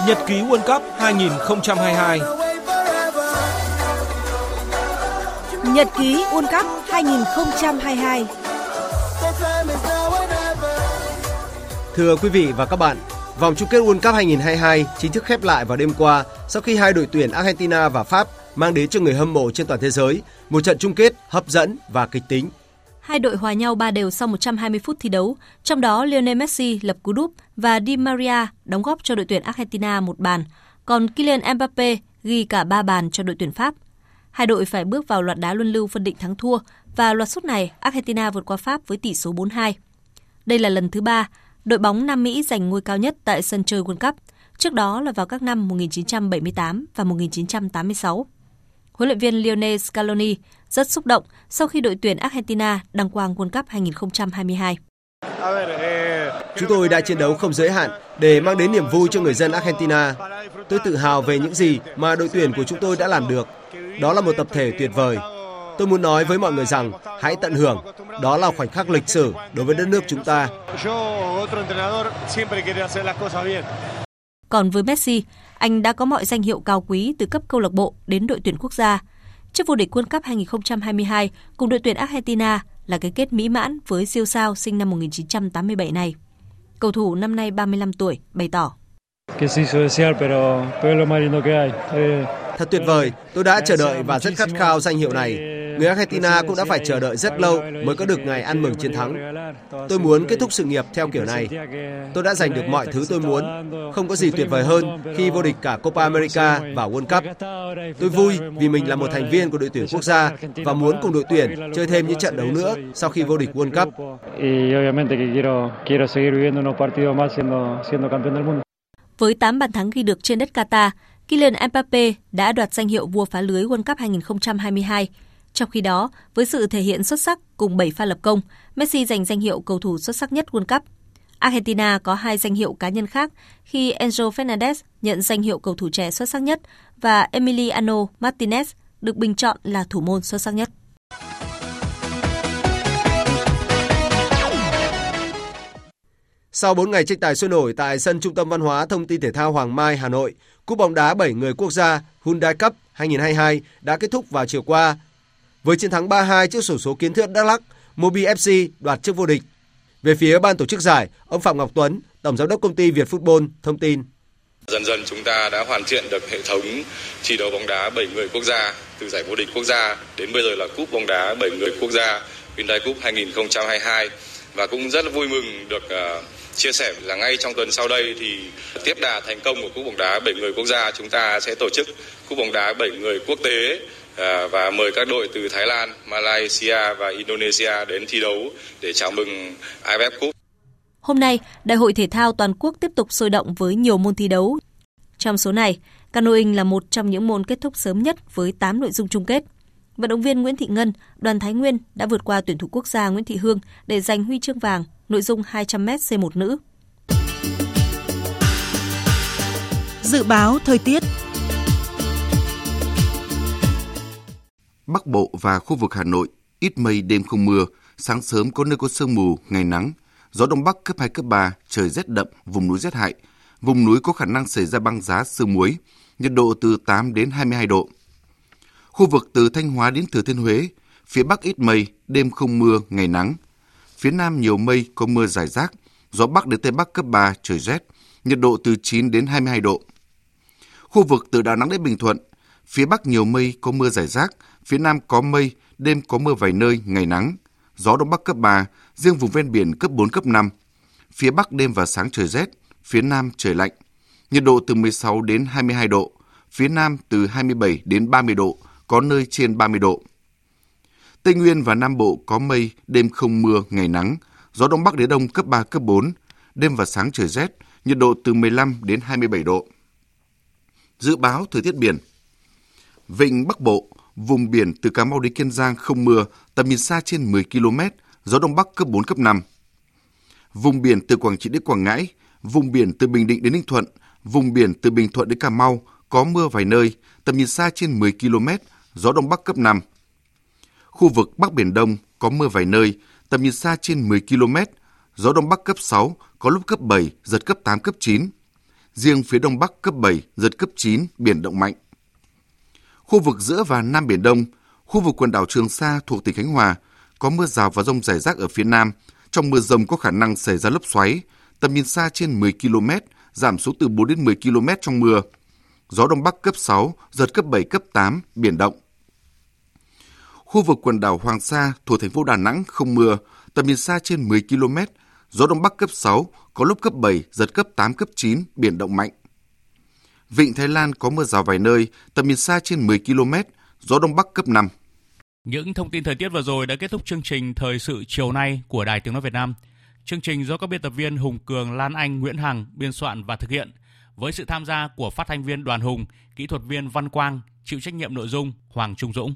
Nhật ký World Cup 2022 Nhật ký World Cup 2022 Thưa quý vị và các bạn, vòng chung kết World Cup 2022 chính thức khép lại vào đêm qua sau khi hai đội tuyển Argentina và Pháp mang đến cho người hâm mộ trên toàn thế giới một trận chung kết hấp dẫn và kịch tính. Hai đội hòa nhau ba đều sau 120 phút thi đấu, trong đó Lionel Messi lập cú đúp và Di Maria đóng góp cho đội tuyển Argentina một bàn, còn Kylian Mbappe ghi cả ba bàn cho đội tuyển Pháp. Hai đội phải bước vào loạt đá luân lưu phân định thắng thua và loạt sút này Argentina vượt qua Pháp với tỷ số 4-2. Đây là lần thứ ba đội bóng Nam Mỹ giành ngôi cao nhất tại sân chơi World Cup, trước đó là vào các năm 1978 và 1986. Huấn luyện viên Lionel Scaloni rất xúc động sau khi đội tuyển Argentina đăng quang World Cup 2022. Chúng tôi đã chiến đấu không giới hạn để mang đến niềm vui cho người dân Argentina. Tôi tự hào về những gì mà đội tuyển của chúng tôi đã làm được. Đó là một tập thể tuyệt vời. Tôi muốn nói với mọi người rằng hãy tận hưởng. Đó là khoảnh khắc lịch sử đối với đất nước chúng ta. Còn với Messi, anh đã có mọi danh hiệu cao quý từ cấp câu lạc bộ đến đội tuyển quốc gia. Chức vô địch World Cup 2022 cùng đội tuyển Argentina là cái kết mỹ mãn với siêu sao sinh năm 1987 này. Cầu thủ năm nay 35 tuổi bày tỏ. Thật tuyệt vời, tôi đã chờ đợi và rất khát khao danh hiệu này. Người Argentina cũng đã phải chờ đợi rất lâu mới có được ngày ăn mừng chiến thắng. Tôi muốn kết thúc sự nghiệp theo kiểu này. Tôi đã giành được mọi thứ tôi muốn. Không có gì tuyệt vời hơn khi vô địch cả Copa America và World Cup. Tôi vui vì mình là một thành viên của đội tuyển quốc gia và muốn cùng đội tuyển chơi thêm những trận đấu nữa sau khi vô địch World Cup. Với 8 bàn thắng ghi được trên đất Qatar, Kylian Mbappe đã đoạt danh hiệu vua phá lưới World Cup 2022. Trong khi đó, với sự thể hiện xuất sắc cùng 7 pha lập công, Messi giành danh hiệu cầu thủ xuất sắc nhất World Cup. Argentina có hai danh hiệu cá nhân khác khi Enzo Fernandez nhận danh hiệu cầu thủ trẻ xuất sắc nhất và Emiliano Martinez được bình chọn là thủ môn xuất sắc nhất. Sau 4 ngày tranh tài sôi nổi tại sân Trung tâm Văn hóa Thông tin Thể thao Hoàng Mai, Hà Nội, Cúp bóng đá 7 người quốc gia Hyundai Cup 2022 đã kết thúc vào chiều qua. Với chiến thắng 3-2 trước sổ số kiến thiết Đắk Lắk, Mobi FC đoạt chức vô địch. Về phía ban tổ chức giải, ông Phạm Ngọc Tuấn, Tổng giám đốc công ty Việt Football thông tin. Dần dần chúng ta đã hoàn thiện được hệ thống thi đấu bóng đá 7 người quốc gia từ giải vô địch quốc gia đến bây giờ là cúp bóng đá 7 người quốc gia Hyundai Cup 2022 và cũng rất là vui mừng được uh, chia sẻ là ngay trong tuần sau đây thì tiếp đà thành công của cúp bóng đá 7 người quốc gia chúng ta sẽ tổ chức cúp bóng đá 7 người quốc tế và mời các đội từ Thái Lan, Malaysia và Indonesia đến thi đấu để chào mừng AFF Cup. Hôm nay, Đại hội thể thao toàn quốc tiếp tục sôi động với nhiều môn thi đấu. Trong số này, canoeing là một trong những môn kết thúc sớm nhất với 8 nội dung chung kết. Vận động viên Nguyễn Thị Ngân, Đoàn Thái Nguyên đã vượt qua tuyển thủ quốc gia Nguyễn Thị Hương để giành huy chương vàng nội dung 200m C1 nữ. Dự báo thời tiết Bắc Bộ và khu vực Hà Nội ít mây đêm không mưa, sáng sớm có nơi có sương mù, ngày nắng, gió đông bắc cấp 2 cấp 3, trời rét đậm, vùng núi rét hại. Vùng núi có khả năng xảy ra băng giá sương muối, nhiệt độ từ 8 đến 22 độ. Khu vực từ Thanh Hóa đến Thừa Thiên Huế, phía Bắc ít mây, đêm không mưa, ngày nắng. Phía Nam nhiều mây, có mưa rải rác, gió Bắc đến Tây Bắc cấp 3, trời rét, nhiệt độ từ 9 đến 22 độ. Khu vực từ Đà Nẵng đến Bình Thuận, phía Bắc nhiều mây, có mưa rải rác, phía Nam có mây, đêm có mưa vài nơi, ngày nắng, gió Đông Bắc cấp 3, riêng vùng ven biển cấp 4, cấp 5. Phía Bắc đêm và sáng trời rét, phía Nam trời lạnh, nhiệt độ từ 16 đến 22 độ, phía Nam từ 27 đến 30 độ, có nơi trên 30 độ. Tây Nguyên và Nam Bộ có mây, đêm không mưa, ngày nắng, gió Đông Bắc đến Đông cấp 3, cấp 4, đêm và sáng trời rét, nhiệt độ từ 15 đến 27 độ. Dự báo thời tiết biển Vịnh Bắc Bộ, Vùng biển từ Cà Mau đến Kiên Giang không mưa, tầm nhìn xa trên 10 km, gió đông bắc cấp 4 cấp 5. Vùng biển từ Quảng Trị đến Quảng Ngãi, vùng biển từ Bình Định đến Ninh Thuận, vùng biển từ Bình Thuận đến Cà Mau có mưa vài nơi, tầm nhìn xa trên 10 km, gió đông bắc cấp 5. Khu vực Bắc Biển Đông có mưa vài nơi, tầm nhìn xa trên 10 km, gió đông bắc cấp 6, có lúc cấp 7, giật cấp 8, cấp 9. Riêng phía đông bắc cấp 7, giật cấp 9, biển động mạnh. Khu vực giữa và Nam Biển Đông, khu vực quần đảo Trường Sa thuộc tỉnh Khánh Hòa, có mưa rào và rông rải rác ở phía Nam. Trong mưa rông có khả năng xảy ra lốc xoáy, tầm nhìn xa trên 10 km, giảm xuống từ 4 đến 10 km trong mưa. Gió Đông Bắc cấp 6, giật cấp 7, cấp 8, biển động. Khu vực quần đảo Hoàng Sa thuộc thành phố Đà Nẵng không mưa, tầm nhìn xa trên 10 km, gió Đông Bắc cấp 6, có lúc cấp 7, giật cấp 8, cấp 9, biển động mạnh. Vịnh Thái Lan có mưa rào vài nơi, tầm nhìn xa trên 10 km, gió Đông Bắc cấp 5. Những thông tin thời tiết vừa rồi đã kết thúc chương trình Thời sự chiều nay của Đài Tiếng Nói Việt Nam. Chương trình do các biên tập viên Hùng Cường, Lan Anh, Nguyễn Hằng biên soạn và thực hiện với sự tham gia của phát thanh viên Đoàn Hùng, kỹ thuật viên Văn Quang, chịu trách nhiệm nội dung Hoàng Trung Dũng.